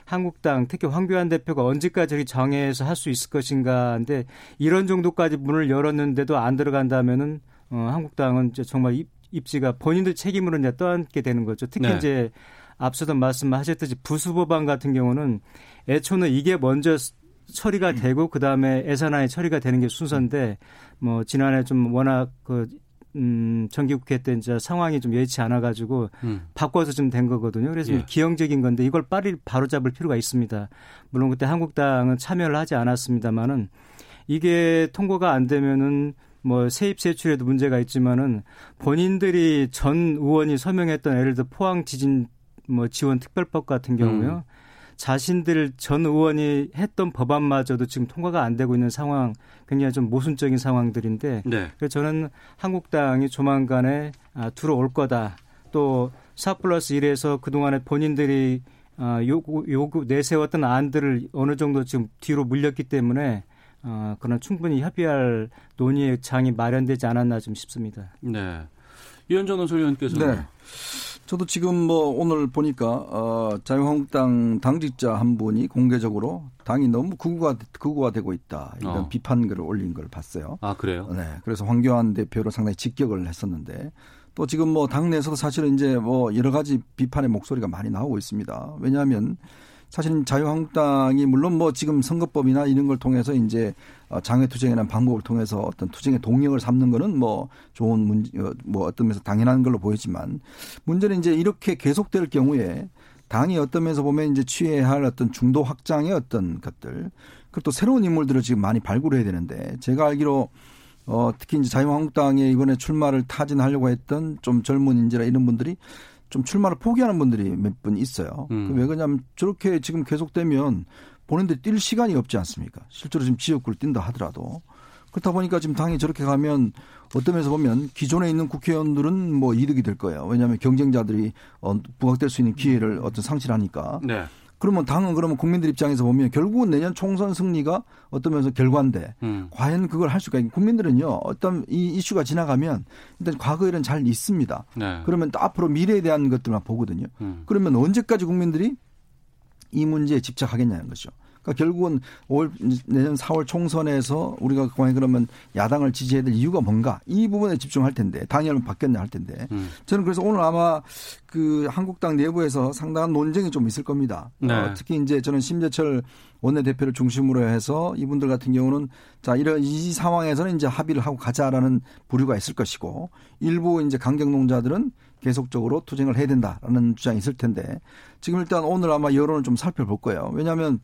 한국당 특히 황교안 대표가 언제까지 이 정해서 할 수 있을 것인가인데 이런 정도까지 문을 열었는데도 안 들어간다면은 어, 한국당은 이제 정말 입, 입지가 본인들 책임으로 이제 떠안게 되는 거죠. 특히 네. 이제 앞서도 말씀하셨듯이 부수법안 같은 경우는 애초는 이게 먼저 처리가 되고 그 다음에 예산안이 처리가 되는 게 순서인데 뭐 지난해 좀 워낙 그 음, 정기국회 때 이제 상황이 좀 예치 않아 가지고 음. 바꿔서 좀 된 거거든요. 그래서 예. 기형적인 건데 이걸 빨리 바로잡을 필요가 있습니다. 물론 그때 한국당은 참여를 하지 않았습니다만은 이게 통과가 안 되면은 뭐 세입 세출에도 문제가 있지만은 본인들이 전 의원이 서명했던 예를 들어 포항 지진 뭐 지원 특별법 같은 경우요. 음. 자신들 전 의원이 했던 법안마저도 지금 통과가 안 되고 있는 상황 굉장히 좀 모순적인 상황들인데 네. 그래서 저는 한국당이 조만간에 아, 들어올 거다. 또4 플러스 1에서 그동안에 본인들이 아, 요구, 요구 내세웠던 안들을 어느 정도 지금 뒤로 물렸기 때문에 어, 그런 충분히 협의할 논의의 장이 마련되지 않았나 좀 싶습니다. 네. 이현정 논설위원께서는 네. 저도 지금 뭐 오늘 보니까 어 자유한국당 당직자 한 분이 공개적으로 당이 너무 극우가 극우화 되고 있다 이런 어. 비판 글을 올린 걸 봤어요. 아 그래요? 네. 그래서 황교안 대표를 상당히 직격을 했었는데 또 지금 뭐 당내에서도 사실은 이제 뭐 여러 가지 비판의 목소리가 많이 나오고 있습니다. 왜냐하면 사실은 자유한국당이 물론 뭐 지금 선거법이나 이런 걸 통해서 이제 어, 장외 투쟁이라는 방법을 통해서 어떤 투쟁의 동력을 삼는 거는 뭐 좋은 문제, 어, 뭐 어떤 면에서 당연한 걸로 보이지만 문제는 이제 이렇게 계속될 경우에 당이 어떤 면에서 보면 이제 취해야 할 어떤 중도 확장의 어떤 것들 그것도 새로운 인물들을 지금 많이 발굴해야 되는데 제가 알기로 어, 특히 이제 자유한국당에 이번에 출마를 타진하려고 했던 좀 젊은 인재라 이런 분들이 좀 출마를 포기하는 분들이 몇 분 있어요. 음. 왜 그러냐면 저렇게 지금 계속되면 본인들이 뛸 시간이 없지 않습니까? 실제로 지금 지역구를 뛴다 하더라도. 그렇다 보니까 지금 당이 저렇게 가면 어떤 면에서 보면 기존에 있는 국회의원들은 뭐 이득이 될 거예요. 왜냐하면 경쟁자들이 어, 부각될 수 있는 기회를 어떤 상실하니까. 네. 그러면 당은 그러면 국민들 입장에서 보면 결국은 내년 총선 승리가 어떤 면에서 결과인데 음. 과연 그걸 할 수가 있는 국민들은요 어떤 이 이슈가 지나가면 일단 과거 일은 잘 있습니다. 네. 그러면 또 앞으로 미래에 대한 것들만 보거든요. 음. 그러면 언제까지 국민들이 이 문제에 집착하겠냐는 거죠. 그러니까 결국은 5월 내년 4월 총선에서 우리가 과연 그러면 야당을 지지해야 될 이유가 뭔가 이 부분에 집중할 텐데 당연히 바뀌었냐 할 텐데 음. 저는 그래서 오늘 아마 그 한국당 내부에서 상당한 논쟁이 좀 있을 겁니다. 네. 어, 특히 이제 저는 심재철 원내대표를 중심으로 해서 이분들 같은 경우는 자 이런 이 상황에서는 이제 합의를 하고 가자라는 부류가 있을 것이고 일부 이제 강경농자들은 계속적으로 투쟁을 해야 된다라는 주장이 있을 텐데 지금 일단 오늘 아마 여론을 좀 살펴볼 거예요. 왜냐하면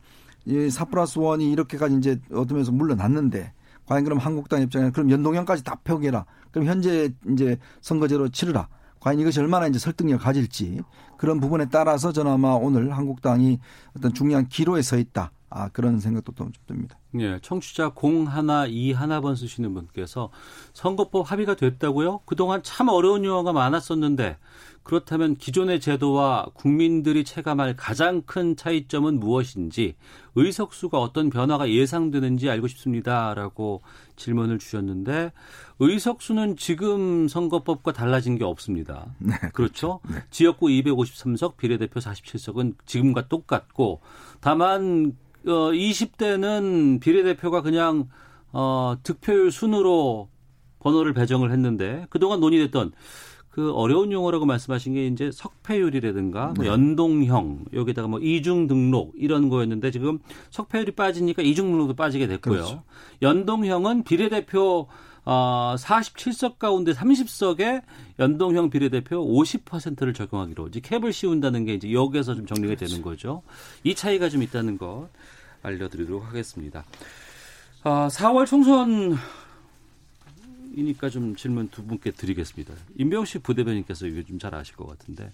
이4 플러스 원이 이렇게까지 이제 얻으면서 물러났는데 과연 그럼 한국당 입장에 그럼 연동형까지 다 표기해라. 그럼 현재 이제 선거제로 치르라. 과연 이것이 얼마나 이제 설득력을 가질지 그런 부분에 따라서 저는 아마 오늘 한국당이 어떤 중요한 기로에 서 있다. 아, 그런 생각도 좀 듭니다. 예, 청취자 0121 하나번 쓰시는 분께서 선거법 합의가 됐다고요? 그동안 참 어려운 용어가 많았었는데 그렇다면 기존의 제도와 국민들이 체감할 가장 큰 차이점은 무엇인지 의석수가 어떤 변화가 예상되는지 알고 싶습니다라고 질문을 주셨는데 의석수는 지금 선거법과 달라진 게 없습니다. 네, 그렇죠. 그렇죠. 네. 지역구 253석, 비례대표 47석은 지금과 똑같고 다만 어 20대는 비례대표가 그냥 어 득표율 순으로 번호를 배정을 했는데 그동안 논의됐던 그 어려운 용어라고 말씀하신 게 이제 석패율이라든가 뭐 네. 연동형 여기다가 뭐 이중 등록 이런 거였는데 지금 석패율이 빠지니까 이중 등록도 빠지게 됐고요. 그렇죠. 연동형은 비례대표 어, 47석 가운데 30석에 연동형 비례대표 50%를 적용하기로 이제 캡을 씌운다는 게 이제 여기에서 좀 정리가 그렇죠. 되는 거죠. 이 차이가 좀 있다는 것 알려드리도록 하겠습니다. 아, 4월 총선 이니까 좀 질문 두 분께 드리겠습니다. 임병식 부대변인께서 이거 좀 잘 아실 것 같은데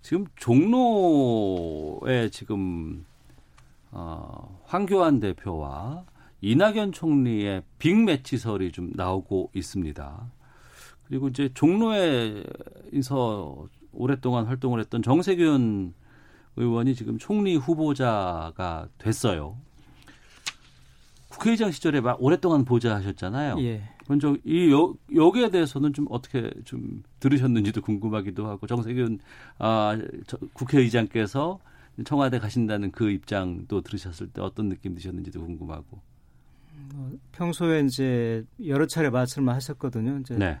지금 종로에 지금 어, 황교안 대표와 이낙연 총리의 빅매치설이 좀 나오고 있습니다. 그리고 이제 종로에서 오랫동안 활동을 했던 정세균 의원이 지금 총리 후보자가 됐어요. 국회의장 시절에 막 오랫동안 보좌하셨잖아요. 예. 먼저 이 여, 여기에 대해서는 좀 어떻게 좀 들으셨는지도 궁금하기도 하고 정세균 아, 저, 국회의장께서 청와대 가신다는 그 입장도 들으셨을 때 어떤 느낌 드셨는지도 궁금하고. 뭐 평소에 이제 여러 차례 말씀을 하셨거든요. 이제 네.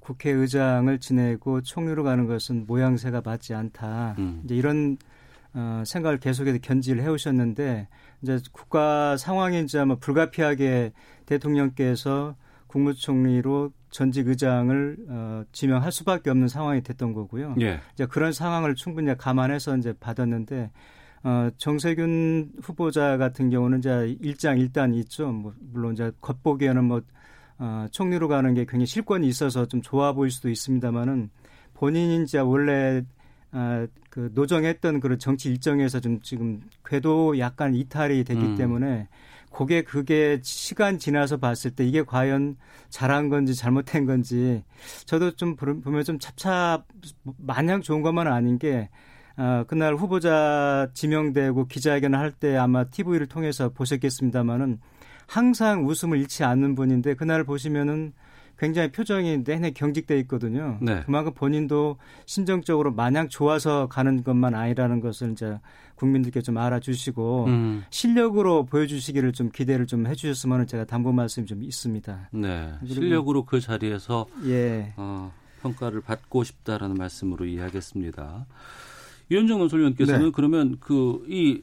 국회의장을 지내고 총리로 가는 것은 모양새가 맞지 않다. 음. 이제 이런 어, 생각을 계속해서 견지를 해오셨는데 이제 국가 상황이 이제 아마 불가피하게 대통령께서 국무총리로 전직 의장을 어, 지명할 수밖에 없는 상황이 됐던 거고요. 예. 이제 그런 상황을 충분히 감안해서 이제 받았는데 어, 정세균 후보자 같은 경우는 이제 일장 일단이 있죠. 뭐 물론 이제 겉보기에는 뭐 어, 총리로 가는 게 굉장히 실권이 있어서 좀 좋아 보일 수도 있습니다만은 본인이 이제 원래 아, 그 노정했던 그런 정치 일정에서 좀 지금 궤도 약간 이탈이 됐기 음. 때문에 그게 그게 시간 지나서 봤을 때 이게 과연 잘한 건지 잘못된 건지 저도 좀 보면 좀 찹찹 마냥 좋은 것만 아닌 게 어, 그날 후보자 지명되고 기자회견을 할 때 아마 TV를 통해서 보셨겠습니다마는 항상 웃음을 잃지 않는 분인데 그날 보시면은 굉장히 표정이 내내 경직돼 있거든요. 네. 그만큼 본인도 심정적으로 마냥 좋아서 가는 것만 아니라는 것을 이제 국민들께 좀 알아주시고 음. 실력으로 보여주시기를 좀 기대를 좀 해주셨으면 제가 당부 말씀이 좀 있습니다. 네, 실력으로 그 자리에서 예. 어, 평가를 받고 싶다라는 말씀으로 이해하겠습니다. 이현정 논설위원께서는 네. 그러면 그 이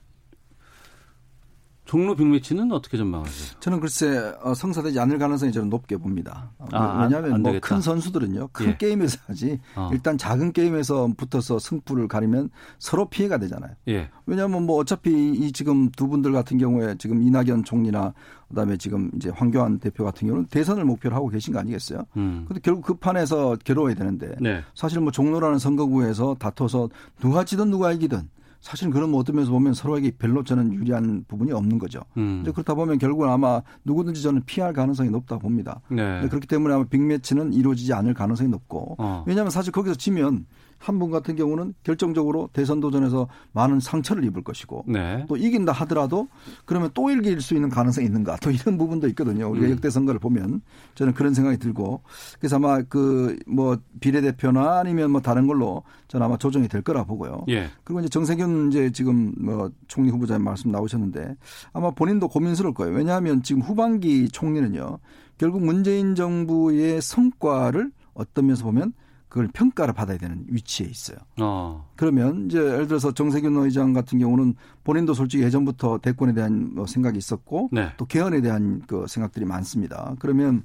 종로 빅매치는 어떻게 전망하세요? 저는 글쎄 어, 성사되지 않을 가능성이 저는 높게 봅니다. 아, 왜냐하면 뭐 큰 선수들은요 큰 예. 게임에서 하지 어. 일단 작은 게임에서 붙어서 승부를 가리면 서로 피해가 되잖아요. 예. 왜냐하면 뭐 어차피 이 지금 두 분들 같은 경우에 지금 이낙연 총리나 그다음에 지금 이제 황교안 대표 같은 경우는 대선을 목표로 하고 계신 거 아니겠어요? 음. 근데 결국 그 판에서 괴로워야 되는데 네. 사실 뭐 종로라는 선거구에서 다퉈서 누가 지든 누가 이기든 사실은 그런 어떤 면에서 보면 서로에게 별로 저는 유리한 부분이 없는 거죠. 음. 그렇다 보면 결국은 아마 누구든지 저는 피할 가능성이 높다 봅니다. 네. 그렇기 때문에 아마 빅매치는 이루어지지 않을 가능성이 높고 어. 왜냐하면 사실 거기서 지면 한 분 같은 경우는 결정적으로 대선 도전에서 많은 상처를 입을 것이고 네. 또 이긴다 하더라도 그러면 또 이길 수 있는 가능성이 있는가 또 이런 부분도 있거든요. 우리가 음. 역대 선거를 보면 저는 그런 생각이 들고 그래서 아마 그 뭐 비례대표나 아니면 뭐 다른 걸로 저는 아마 조정이 될 거라 보고요. 예. 그리고 이제 정세균 이제 지금 뭐 총리 후보자 말씀 나오셨는데 아마 본인도 고민스러울 거예요. 왜냐하면 지금 후반기 총리는요 결국 문재인 정부의 성과를 어떤 면에서 보면 그걸 평가를 받아야 되는 위치에 있어요. 어. 그러면 이제 예를 들어서 정세균 의장 같은 경우는 본인도 솔직히 예전부터 대권에 대한 뭐 생각이 있었고 네. 또 개헌에 대한 그 생각들이 많습니다. 그러면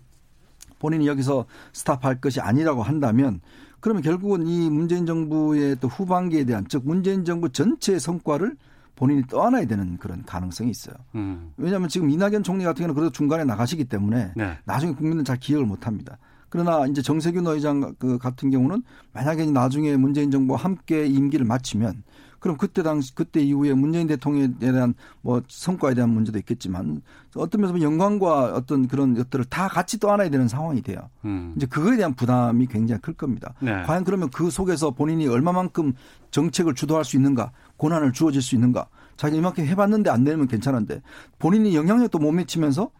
본인이 여기서 스탑할 것이 아니라고 한다면 그러면 결국은 이 문재인 정부의 또 후반기에 대한 즉 문재인 정부 전체의 성과를 본인이 떠안아야 되는 그런 가능성이 있어요. 음. 왜냐하면 지금 이낙연 총리 같은 경우는 그래도 중간에 나가시기 때문에 네. 나중에 국민은 잘 기억을 못 합니다. 그러나 이제 정세균 의장 그 같은 경우는 만약에 나중에 문재인 정부와 함께 임기를 마치면 그럼 그때 당시 그때 이후에 문재인 대통령에 대한 뭐 성과에 대한 문제도 있겠지만 어떤 면에서 영광과 어떤 그런 것들을 다 같이 떠안아야 되는 상황이 돼요. 음. 이제 그거에 대한 부담이 굉장히 클 겁니다. 네. 과연 그러면 그 속에서 본인이 얼마만큼 정책을 주도할 수 있는가, 고난을 주어질 수 있는가. 자기 이만큼 해봤는데 안 되면 괜찮은데 본인이 영향력도 못 미치면서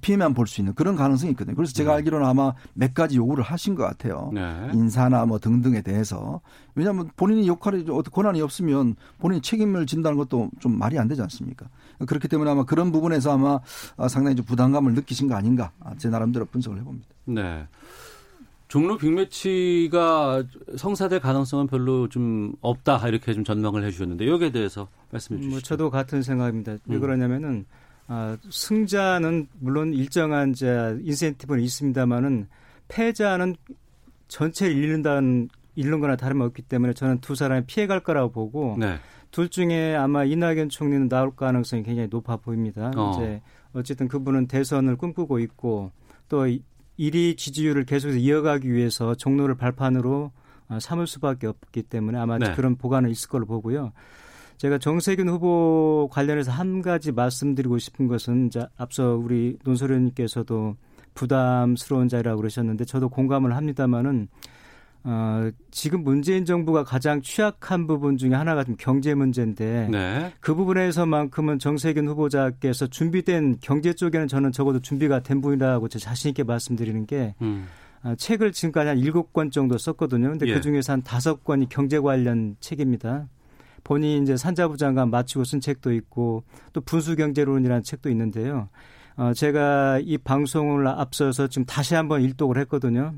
피해만 볼 수 있는 그런 가능성이 있거든요. 그래서 제가 네. 알기로는 아마 몇 가지 요구를 하신 것 같아요. 네. 인사나 뭐 등등에 대해서. 왜냐하면 본인이 역할이 어떤 권한이 없으면 본인이 책임을 진다는 것도 좀 말이 안 되지 않습니까? 그렇기 때문에 아마 그런 부분에서 아마 상당히 좀 부담감을 느끼신 거 아닌가 제 나름대로 분석을 해봅니다. 네. 종로 빅매치가 성사될 가능성은 별로 좀 없다 이렇게 좀 전망을 해주셨는데 여기에 대해서 말씀해 뭐 주시죠. 뭐 저도 같은 생각입니다. 왜 음. 그러냐면은 아, 승자는 물론 일정한 이제 인센티브는 있습니다만은 패자는 전체를 잃는다는 잃는 거나 다름없기 때문에 저는 두 사람이 피해갈 거라고 보고 네. 둘 중에 아마 이낙연 총리는 나올 가능성이 굉장히 높아 보입니다. 어. 이제 어쨌든 그분은 대선을 꿈꾸고 있고 또 1위 지지율을 계속해서 이어가기 위해서 종로를 발판으로 어, 삼을 수밖에 없기 때문에 아마 네. 그런 보관은 있을 걸로 보고요. 제가 정세균 후보 관련해서 한 가지 말씀드리고 싶은 것은 이제 앞서 우리 논소련님께서도 부담스러운 자리라고 그러셨는데 저도 공감을 합니다만은 어, 지금 문재인 정부가 가장 취약한 부분 중에 하나가 좀 경제 문제인데 네. 그 부분에서만큼은 정세균 후보자께서 준비된 경제 쪽에는 저는 적어도 준비가 된 분이라고 제 자신 있게 말씀드리는 게 음. 아, 책을 지금까지 한 일곱 권 정도 썼거든요. 근데 예. 그 중에서 한 다섯 권이 경제 관련 책입니다. 본인이 이제 산자부 장관 마치고 쓴 책도 있고 또 분수경제론이라는 책도 있는데요. 어, 제가 이 방송을 앞서서 지금 다시 한번 일독을 했거든요.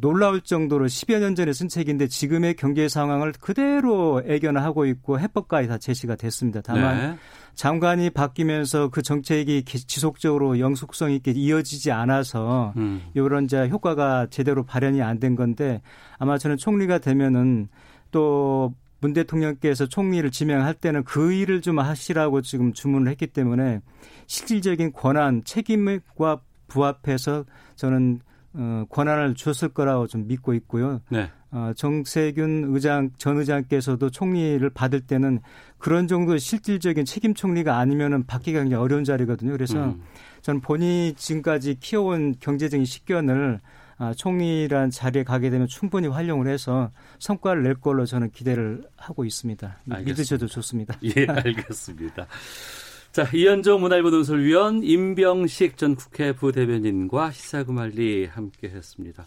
놀라울 정도로 10여 년 전에 쓴 책인데 지금의 경제 상황을 그대로 애견하고 있고 해법까지 다 제시가 됐습니다. 다만 네. 장관이 바뀌면서 그 정책이 기- 지속적으로 영속성 있게 이어지지 않아서 음. 이런 이제 효과가 제대로 발현이 안 된 건데 아마 저는 총리가 되면은 또 문 대통령께서 총리를 지명할 때는 그 일을 좀 하시라고 지금 주문을 했기 때문에 실질적인 권한 책임과 부합해서 저는 어, 권한을 줬을 거라고 좀 믿고 있고요. 네. 어, 정세균 의장 전 의장께서도 총리를 받을 때는 그런 정도의 실질적인 책임 총리가 아니면은 받기가 굉장히 어려운 자리거든요. 그래서 음. 저는 본인이 지금까지 키워온 경제적인 식견을 아, 총리란 자리에 가게 되면 충분히 활용을 해서 성과를 낼 걸로 저는 기대를 하고 있습니다. 알겠습니다. 믿으셔도 좋습니다. 예, 알겠습니다. 자, 이현정 문화일보 논설위원 임병식 전 국회 부대변인과 시사구말리 함께 했습니다.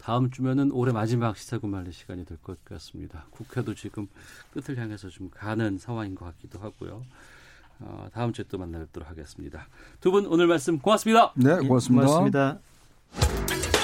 다음 주면은 올해 마지막 시사구말리 시간이 될 것 같습니다. 국회도 지금 끝을 향해서 좀 가는 상황인 것 같기도 하고요. 어, 다음 주에 또 만나 뵙도록 하겠습니다. 두 분 오늘 말씀 고맙습니다. 네, 고맙습니다. 고맙습니다.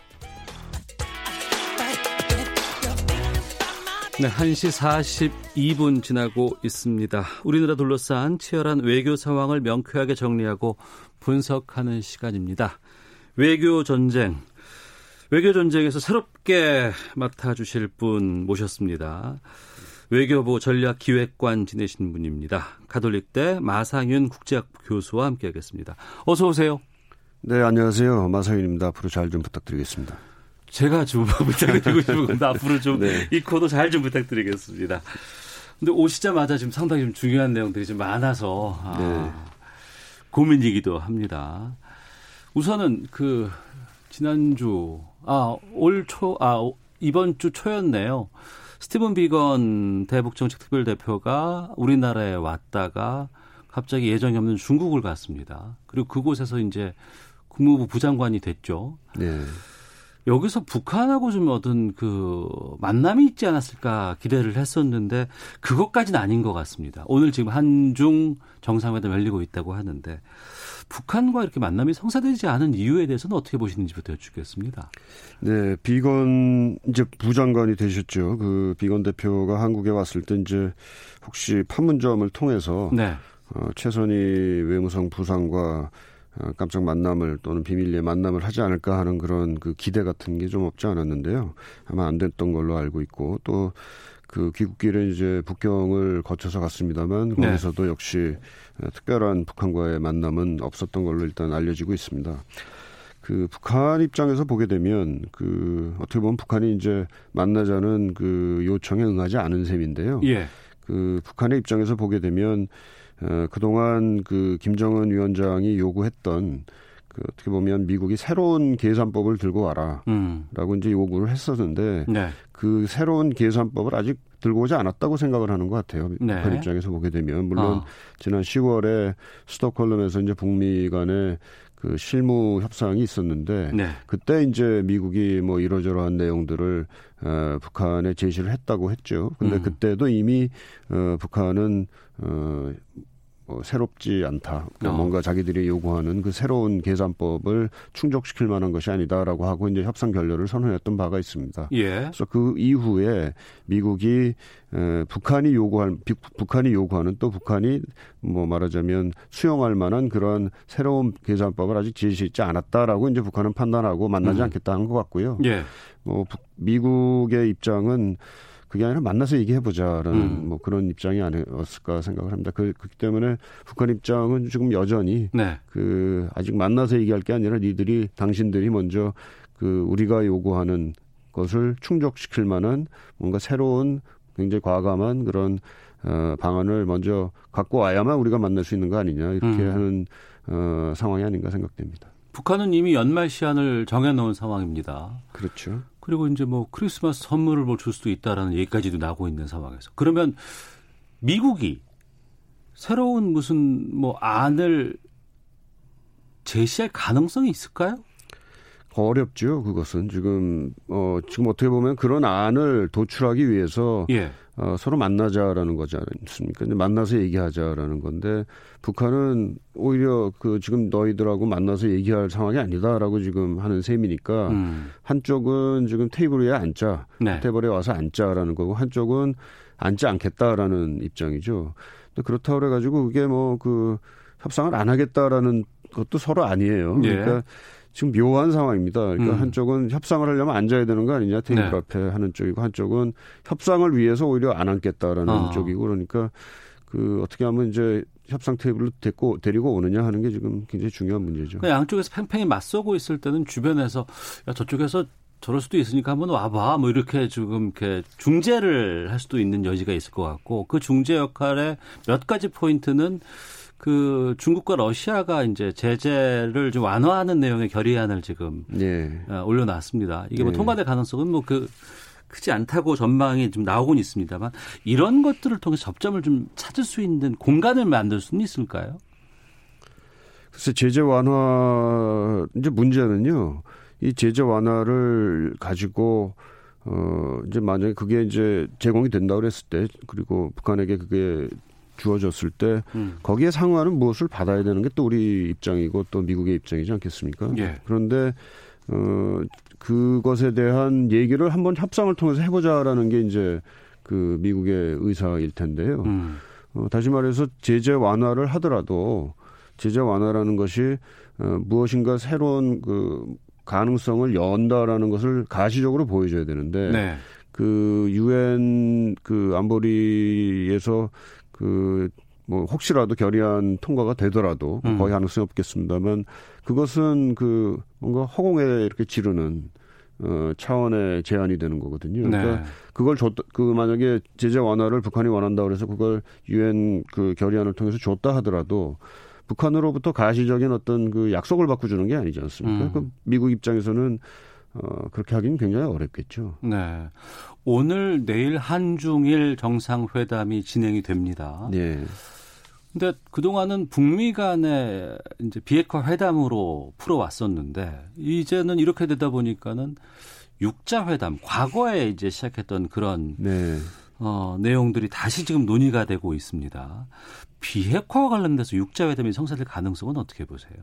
네, 1시 42분 지나고 있습니다. 우리나라 둘러싼 치열한 외교 상황을 명쾌하게 정리하고 분석하는 시간입니다. 외교 전쟁. 외교 전쟁에서 새롭게 맡아주실 분 모셨습니다. 외교부 전략기획관 지내신 분입니다. 가톨릭대 마상윤 국제학부 교수와 함께하겠습니다. 어서 오세요. 네, 안녕하세요. 마상윤입니다. 앞으로 잘 좀 부탁드리겠습니다. 제가 좀 부탁드리고 싶은 겁니다. 앞으로 좀이 네. 코너 잘 좀 부탁드리겠습니다. 근데 오시자마자 지금 상당히 좀 중요한 내용들이 좀 많아서 아, 네. 고민이기도 합니다. 우선은 그 지난주 아올 초 아 이번 주 초였네요. 스티븐 비건 대북 정책 특별 대표가 우리나라에 왔다가 갑자기 예정이 없는 중국을 갔습니다. 그리고 그곳에서 이제 국무부 부장관이 됐죠. 네. 여기서 북한하고 좀 어떤 그 만남이 있지 않았을까 기대를 했었는데 그것까지는 아닌 것 같습니다. 오늘 지금 한중 정상회담 열리고 있다고 하는데 북한과 이렇게 만남이 성사되지 않은 이유에 대해서는 어떻게 보시는지부터 여쭙겠습니다. 네, 비건 이제 부장관이 되셨죠. 그 비건 대표가 한국에 왔을 때 이제 혹시 판문점을 통해서 네. 어, 최선희 외무성 부상과 어, 깜짝 만남을 또는 비밀리에 만남을 하지 않을까 하는 그런 그 기대 같은 게 좀 없지 않았는데요. 아마 안 됐던 걸로 알고 있고 또 그 귀국길에 이제 북경을 거쳐서 갔습니다만 네. 거기서도 역시 어, 특별한 북한과의 만남은 없었던 걸로 일단 알려지고 있습니다. 그 북한 입장에서 보게 되면 그 어떻게 보면 북한이 이제 만나자는 그 요청에 응하지 않은 셈인데요. 예. 그 북한의 입장에서 보게 되면 어, 그동안 그 김정은 위원장이 요구했던 그 어떻게 보면 미국이 새로운 계산법을 들고 와라라고 음. 이제 요구를 했었는데 네. 그 새로운 계산법을 아직 들고 오지 않았다고 생각을 하는 것 같아요. 네. 북한 입장에서 보게 되면 물론 어. 지난 10월에 스톡홀름에서 이제 북미 간의 그 실무 협상이 있었는데 네. 그때 이제 미국이 뭐 이러저러한 내용들을 어, 북한에 제시를 했다고 했죠. 근데 음. 그때도 이미 어, 북한은 어, 뭐 새롭지 않다. 그 어. 뭔가 자기들이 요구하는 그 새로운 계산법을 충족시킬 만한 것이 아니다라고 하고 이제 협상 결렬을 선언했던 바가 있습니다. 예. 그래서 그 이후에 미국이 에, 북한이 요구할 비- 북한이 요구하는 또 북한이 뭐 말하자면 수용할 만한 그런 새로운 계산법을 아직 제시했지 않았다라고 이제 북한은 판단하고 만나지 음. 않겠다는 것 같고요. 예. 뭐 북- 미국의 입장은 그게 아니라 만나서 얘기해보자라는 음. 뭐 그런 입장이 아니었을까 생각을 합니다. 그, 그렇기 때문에 북한 입장은 지금 여전히 네. 그 아직 만나서 얘기할 게 아니라 니들이 당신들이 먼저 그 우리가 요구하는 것을 충족시킬 만한 뭔가 새로운 굉장히 과감한 그런 어, 방안을 먼저 갖고 와야만 우리가 만날 수 있는 거 아니냐 이렇게 음. 하는 어, 상황이 아닌가 생각됩니다. 북한은 이미 연말 시한을 정해놓은 상황입니다. 그렇죠. 그리고 이제 뭐 크리스마스 선물을 뭐 줄 수도 있다라는 얘기까지도 나오고 있는 상황에서 그러면 미국이 새로운 무슨 뭐 안을 제시할 가능성이 있을까요? 어렵죠. 그것은 지금 어 지금 어떻게 보면 그런 안을 도출하기 위해서 예. 어, 서로 만나자라는 거지 않습니까? 만나서 얘기하자라는 건데 북한은 오히려 그 지금 너희들하고 만나서 얘기할 상황이 아니다라고 지금 하는 셈이니까 음. 한쪽은 지금 테이블 위에 앉자, 네. 테이블에 와서 앉자라는 거고 한쪽은 앉지 않겠다라는 입장이죠. 근데 그렇다고 그래가지고 그게 뭐 그 협상을 안 하겠다라는 것도 서로 아니에요. 예. 그러니까 지금 묘한 상황입니다. 그러니까 음. 한쪽은 협상을 하려면 앉아야 되는 거 아니냐 테이블 네. 앞에 하는 쪽이고 한쪽은 협상을 위해서 오히려 안 앉겠다라는 어. 쪽이고 그러니까 그 어떻게 하면 이제 협상 테이블로 데리고 데리고 오느냐 하는 게 지금 굉장히 중요한 문제죠. 그 양쪽에서 팽팽히 맞서고 있을 때는 주변에서 야 저쪽에서 저럴 수도 있으니까 한번 와봐 뭐 이렇게 지금 이렇게 중재를 할 수도 있는 여지가 있을 것 같고 그 중재 역할의 몇 가지 포인트는 그 중국과 러시아가 이제 제재를 좀 완화하는 내용의 결의안을 지금 예. 어, 올려놨습니다. 이게 뭐 네. 통과될 가능성은 뭐 그 크지 않다고 전망이 좀 나오곤 있습니다만 이런 것들을 통해서 접점을 좀 찾을 수 있는 공간을 만들 수는 있을까요? 글쎄 제재 완화 이제 문제는요. 이 제재 완화를 가지고 어 이제 만약에 그게 이제 제공이 된다 그랬을 때 그리고 북한에게 그게 주어졌을 때 음. 거기에 상응하는 무엇을 받아야 되는 게 또 우리 입장이고 또 미국의 입장이지 않겠습니까? 예. 그런데 어 그것에 대한 얘기를 한번 협상을 통해서 해보자라는 게 이제 그 미국의 의사일 텐데요. 음. 어, 다시 말해서 제재 완화를 하더라도 제재 완화라는 것이 어, 무엇인가 새로운 그 가능성을 연다라는 것을 가시적으로 보여줘야 되는데 네. 그 유엔 그 안보리에서 그 뭐 혹시라도 결의안 통과가 되더라도 음. 거의 가능성이 없겠습니다만 그것은 그 뭔가 허공에 이렇게 지르는 어 차원의 제안이 되는 거거든요. 그러니까 네. 그걸 줬다 그 만약에 제재 완화를 북한이 원한다 그래서 그걸 유엔 그 결의안을 통해서 줬다 하더라도 북한으로부터 가시적인 어떤 그 약속을 받고 주는 게 아니지 않습니까? 음. 그 미국 입장에서는 어 그렇게 하기는 굉장히 어렵겠죠. 네. 오늘 내일 한중일 정상회담이 진행이 됩니다. 네. 근데 그동안은 북미 간의 이제 비핵화 회담으로 풀어왔었는데 이제는 이렇게 되다 보니까는 육자 회담 과거에 이제 시작했던 그런 네. 어, 내용들이 다시 지금 논의가 되고 있습니다. 비핵화와 관련돼서 육자 회담이 성사될 가능성은 어떻게 보세요?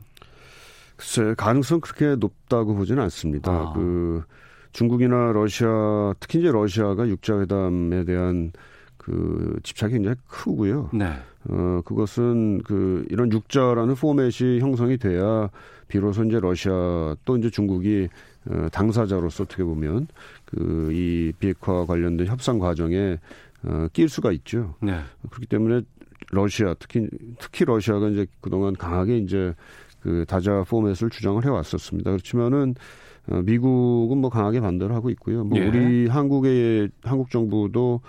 글쎄 가능성 그렇게 높다고 보지는 않습니다. 아. 그 중국이나 러시아 특히 이제 러시아가 육자 회담에 대한 그 집착이 굉장히 크고요. 네. 어, 그것은 그 이런 육자라는 포맷이 형성이 돼야 비로소 이제 러시아 또 이제 중국이 어, 당사자로서 어떻게 보면 그 이 비핵화 관련된 협상 과정에 어, 낄 수가 있죠. 네. 그렇기 때문에 러시아 특히 특히 러시아가 이제 그동안 강하게 이제 그 다자 포맷을 주장을 해왔었습니다. 그렇지만은 어, 미국은 뭐 강하게 반대를 하고 있고요. 뭐 예. 우리 한국의 한국 정부도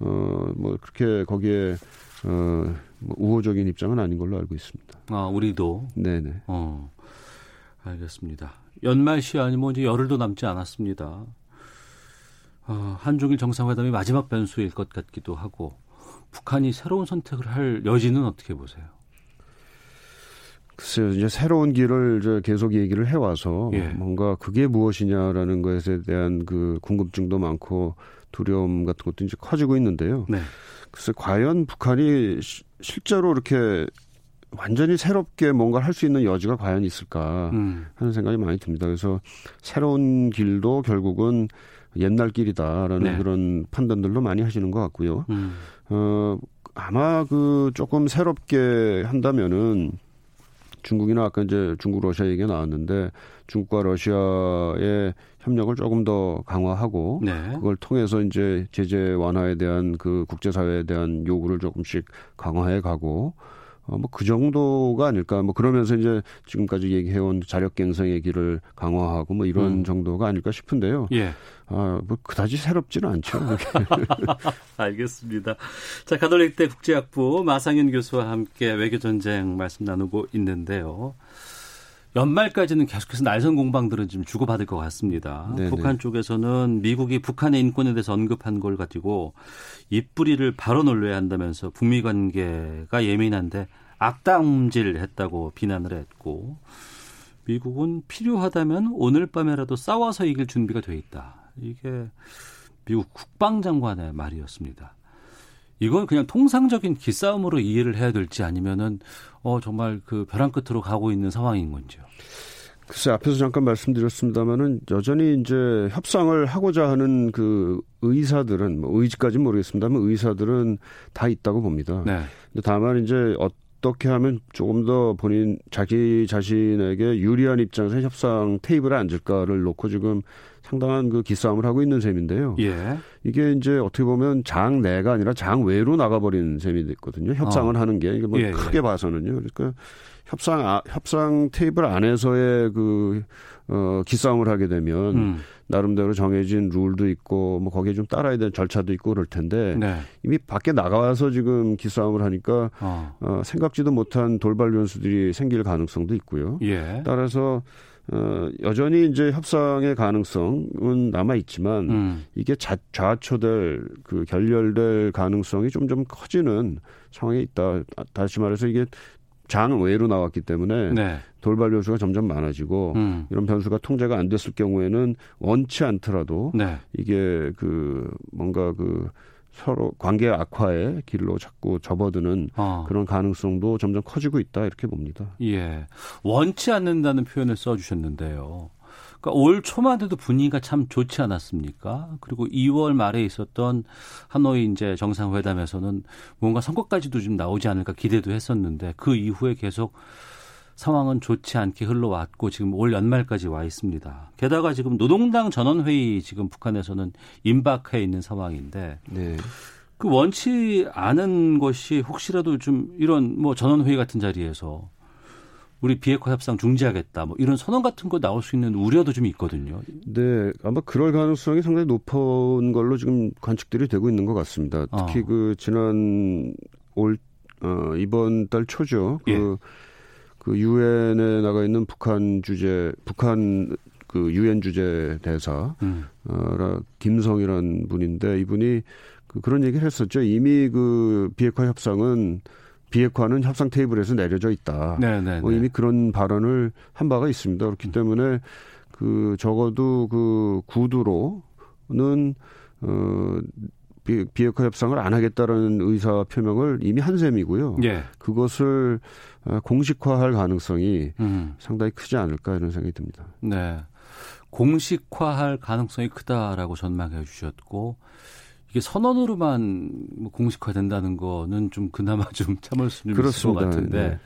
어뭐 그렇게 거기에 어 뭐 우호적인 입장은 아닌 걸로 알고 있습니다. 아, 우리도 네네. 어. 알겠습니다. 연말 시한이 뭐 이제 열흘도 남지 않았습니다. 어, 한중일 정상회담이 마지막 변수일 것 같기도 하고 북한이 새로운 선택을 할 여지는 어떻게 보세요? 글쎄요, 이제 새로운 길을 계속 얘기를 해와서 예. 뭔가 그게 무엇이냐라는 것에 대한 그 궁금증도 많고 두려움 같은 것도 이제 커지고 있는데요. 네. 글쎄, 과연 북한이 시, 실제로 이렇게 완전히 새롭게 뭔가를 할수 있는 여지가 과연 있을까 음. 하는 생각이 많이 듭니다. 그래서 새로운 길도 결국은 옛날 길이다라는 네. 그런 판단들도 많이 하시는 것 같고요. 음. 어, 아마 그 조금 새롭게 한다면은 중국이나 아까 이제 중국 러시아 얘기가 나왔는데 중국과 러시아의 협력을 조금 더 강화하고 네. 그걸 통해서 이제 제재 완화에 대한 그 국제사회에 대한 요구를 조금씩 강화해 가고 어, 뭐 그 정도가 아닐까. 뭐 그러면서 이제 지금까지 얘기해온 자력갱생의 길을 강화하고 뭐 이런 음. 정도가 아닐까 싶은데요. 예. 아, 뭐 그다지 새롭지는 않죠. 알겠습니다. 자, 가톨릭대 국제학부 마상현 교수와 함께 외교 전쟁 말씀 나누고 있는데요. 연말까지는 계속해서 날선 공방들은 지금 주고받을 것 같습니다. 네네. 북한 쪽에서는 미국이 북한의 인권에 대해서 언급한 걸 가지고 입뿌리를 바로 놀려야 한다면서 북미 관계가 예민한데 악담질했다고 비난을 했고 미국은 필요하다면 오늘 밤에라도 싸워서 이길 준비가 돼 있다. 이게 미국 국방장관의 말이었습니다. 이건 그냥 통상적인 기싸움으로 이해를 해야 될지 아니면은 어 정말 그 벼랑 끝으로 가고 있는 상황인 건지요. 글쎄 앞에서 잠깐 말씀드렸습니다마는 여전히 이제 협상을 하고자 하는 그 의사들은 뭐 의지까지는 모르겠습니다만 의사들은 다 있다고 봅니다. 네. 근데 다만 이제 어떻게 하면 조금 더 본인 자기 자신에게 유리한 입장에서 협상 테이블에 앉을까를 놓고 지금 상당한 그 기싸움을 하고 있는 셈인데요. 예. 이게 이제 어떻게 보면 장 내가 아니라 장 외로 나가버리는 셈이 됐거든요. 협상을 어. 하는 게 이게 뭐 예, 예. 크게 봐서는요. 그러니까 협상 아, 협상 테이블 안에서의 그 어, 기싸움을 하게 되면 음. 나름대로 정해진 룰도 있고 뭐 거기에 좀 따라야 되는 절차도 있고 그럴 텐데 네. 이미 밖에 나가서 지금 기싸움을 하니까 어. 어, 생각지도 못한 돌발 변수들이 생길 가능성도 있고요. 예. 따라서 어, 여전히 이제 협상의 가능성은 남아 있지만 음. 이게 자, 좌초될 그 결렬될 가능성이 점점 커지는 상황에 있다. 아, 다시 말해서 이게 장 외로 나왔기 때문에 네. 돌발 변수가 점점 많아지고 음. 이런 변수가 통제가 안 됐을 경우에는 원치 않더라도 네. 이게 그 뭔가 그 서로 관계 악화의 길로 자꾸 접어드는 어. 그런 가능성도 점점 커지고 있다 이렇게 봅니다. 예. 원치 않는다는 표현을 써주셨는데요. 그러니까 올 초만 해도 분위기가 참 좋지 않았습니까? 그리고 2월 말에 있었던 하노이 이제 정상회담에서는 뭔가 성과까지도 좀 나오지 않을까 기대도 했었는데 그 이후에 계속 상황은 좋지 않게 흘러왔고 지금 올 연말까지 와 있습니다. 게다가 지금 노동당 전원회의 지금 북한에서는 임박해 있는 상황인데 네. 그 원치 않은 것이 혹시라도 좀 이런 뭐 전원회의 같은 자리에서 우리 비핵화 협상 중지하겠다 뭐 이런 선언 같은 거 나올 수 있는 우려도 좀 있거든요. 네, 아마 그럴 가능성이 상당히 높은 걸로 지금 관측들이 되고 있는 것 같습니다. 특히 어. 그 지난 올 어, 이번 달 초죠. 그 예. 그 유엔에 나가 있는 북한 주재 북한 그 유엔 주재 대사 음. 어, 김성이라는 분인데 이분이 그 그런 얘기를 했었죠. 이미 그 비핵화 협상은 비핵화는 협상 테이블에서 내려져 있다. 네네. 뭐 이미 그런 발언을 한 바가 있습니다. 그렇기 때문에 그 적어도 그 구두로는 어 비- 비핵화 협상을 안 하겠다라는 의사 표명을 이미 한 셈이고요. 예. 그것을 어, 공식화할 가능성이 음. 상당히 크지 않을까 이런 생각이 듭니다. 네. 공식화할 가능성이 크다라고 전망해 주셨고 이게 선언으로만 뭐 공식화된다는 거는 좀 그나마 좀 참을 수 있는 것. 같은데 네.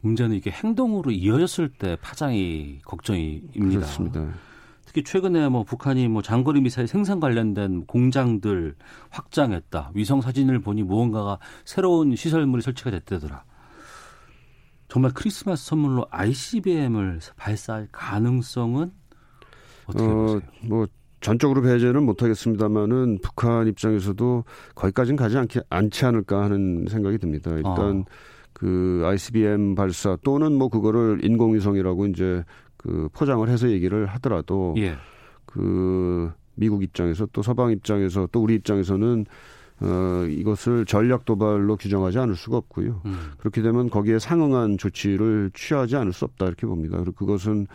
문제는 이게 행동으로 이어졌을 때 파장이 걱정입니다. 그렇습니다. 특히 최근에 뭐 북한이 뭐 장거리 미사일 생산 관련된 공장들 확장했다. 위성 사진을 보니 무언가가 새로운 시설물이 설치가 됐다더라. 정말 크리스마스 선물로 ICBM을 발사할 가능성은 어떻게 어, 보세요? 뭐 전적으로 배제는 못하겠습니다만은 북한 입장에서도 거기까지는 가지 않기, 않지 않을까 하는 생각이 듭니다. 일단 어. 그 ICBM 발사 또는 뭐 그거를 인공위성이라고 이제 그그 포장을 해서 얘기를 하더라도 예. 그 미국 입장에서 또 서방 입장에서 또 우리 입장에서는 어, 이것을 전략 도발로 규정하지 않을 수가 없고요. 음. 그렇게 되면 거기에 상응한 조치를 취하지 않을 수 없다 이렇게 봅니다. 그리고 그것은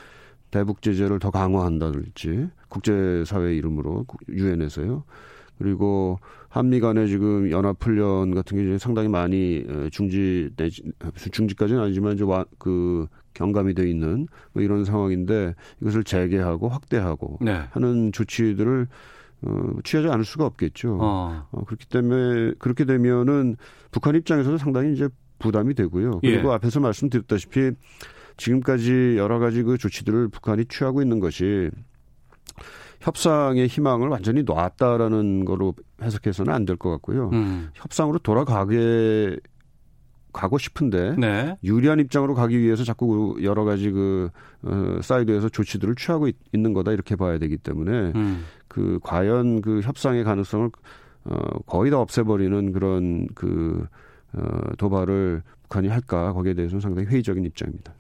대북 제재를 더 강화한다든지 국제사회 이름으로 유엔에서요. 그리고 한미 간의 지금 연합 훈련 같은 게 상당히 많이 중지 내지 중지까지는 아니지만 이제 와, 그 경감이 돼 있는 뭐 이런 상황인데 이것을 재개하고 확대하고 네. 하는 조치들을 어, 취하지 않을 수가 없겠죠. 어. 어, 그렇기 때문에 그렇게 되면은 북한 입장에서도 상당히 이제 부담이 되고요. 그리고 예. 앞에서 말씀드렸다시피 지금까지 여러 가지 그 조치들을 북한이 취하고 있는 것이 협상의 희망을 완전히 놨다라는 거로 해석해서는 안 될 것 같고요. 음. 협상으로 돌아가게 가고 싶은데 네. 유리한 입장으로 가기 위해서 자꾸 여러 가지 그 어, 사이드에서 조치들을 취하고 있, 는 거다 이렇게 봐야 되기 때문에 음. 그 과연 그 협상의 가능성을 어, 거의 다 없애버리는 그런 그 어, 도발을 북한이 할까 거기에 대해서는 상당히 회의적인 입장입니다.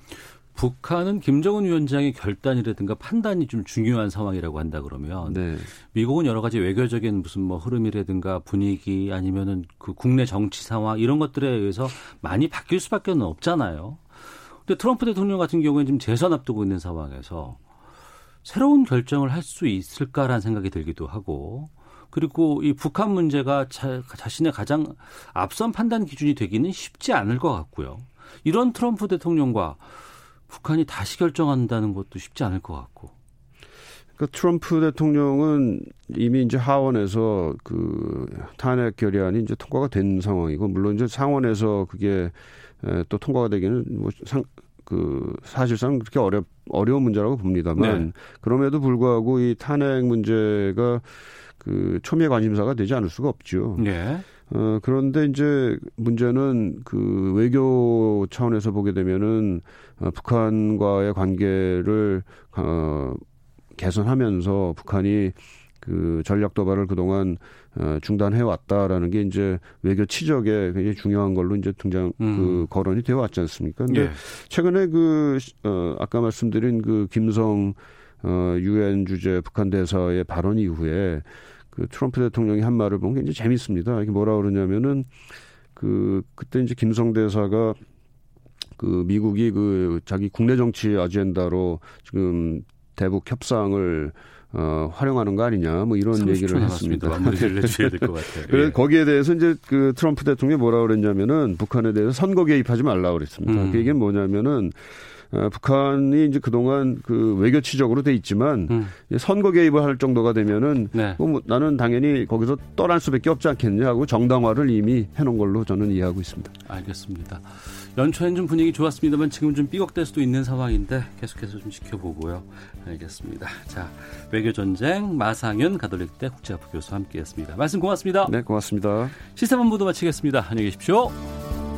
북한은 김정은 위원장의 결단이라든가 판단이 좀 중요한 상황이라고 한다 그러면 네. 미국은 여러 가지 외교적인 무슨 뭐 흐름이라든가 분위기 아니면은 그 국내 정치 상황 이런 것들에 의해서 많이 바뀔 수밖에 없잖아요. 근데 트럼프 대통령 같은 경우에는 지금 재선 앞두고 있는 상황에서 새로운 결정을 할 수 있을까라는 생각이 들기도 하고 그리고 이 북한 문제가 자, 자신의 가장 앞선 판단 기준이 되기는 쉽지 않을 것 같고요. 이런 트럼프 대통령과 북한이 다시 결정한다는 것도 쉽지 않을 것 같고. 그 트럼프 대통령은 이미 이제 하원에서 그 탄핵 결의안이 이제 통과가 된 상황이고 물론 이제 상원에서 그게 또 통과가 되기는 뭐 상 그 사실상 그렇게 어렵 어려운 문제라고 봅니다만 네. 그럼에도 불구하고 이 탄핵 문제가 그 초미의 관심사가 되지 않을 수가 없죠. 네. 어, 그런데 이제 문제는 그 외교 차원에서 보게 되면은 어, 북한과의 관계를 어, 개선하면서 북한이 그 전략 도발을 그동안 어, 중단해 왔다라는 게 이제 외교 치적에 굉장히 중요한 걸로 이제 등장 음. 그 거론이 되어 왔지 않습니까? 근데 예. 최근에 그 어, 아까 말씀드린 그 김성 어, 유엔 주재 북한 대사의 발언 이후에 그 트럼프 대통령이 한 말을 보면 굉장히 재밌습니다. 이게 뭐라 그러냐면은 그 그때 이제 김성 대사가 그 미국이 그 자기 국내 정치 아젠다로 지금 대북 협상을 어, 활용하는 거 아니냐, 뭐 이런 얘기를 했습니다. 마무리를 해줘야 될 것 같아요. 그래서 예. 거기에 대해서 이제 그 트럼프 대통령이 뭐라 그랬냐면은 북한에 대해서 선거 개입하지 말라 그랬습니다. 음. 그 얘기는 뭐냐면은 어, 북한이 이제 그동안 그 외교 치적으로 돼 있지만 음. 선거 개입을 할 정도가 되면은 네. 뭐 나는 당연히 거기서 떠날 수밖에 없지 않겠냐 하고 정당화를 이미 해놓은 걸로 저는 이해하고 있습니다. 알겠습니다. 연초엔 좀 분위기 좋았습니다만 지금 좀 삐걱될 수도 있는 상황인데 계속해서 좀 지켜보고요. 알겠습니다. 자 외교 전쟁 마상윤 가톨릭대 국제학부 교수와 함께했습니다. 말씀 고맙습니다. 네 고맙습니다. 시사본부도 마치겠습니다. 안녕히 계십시오.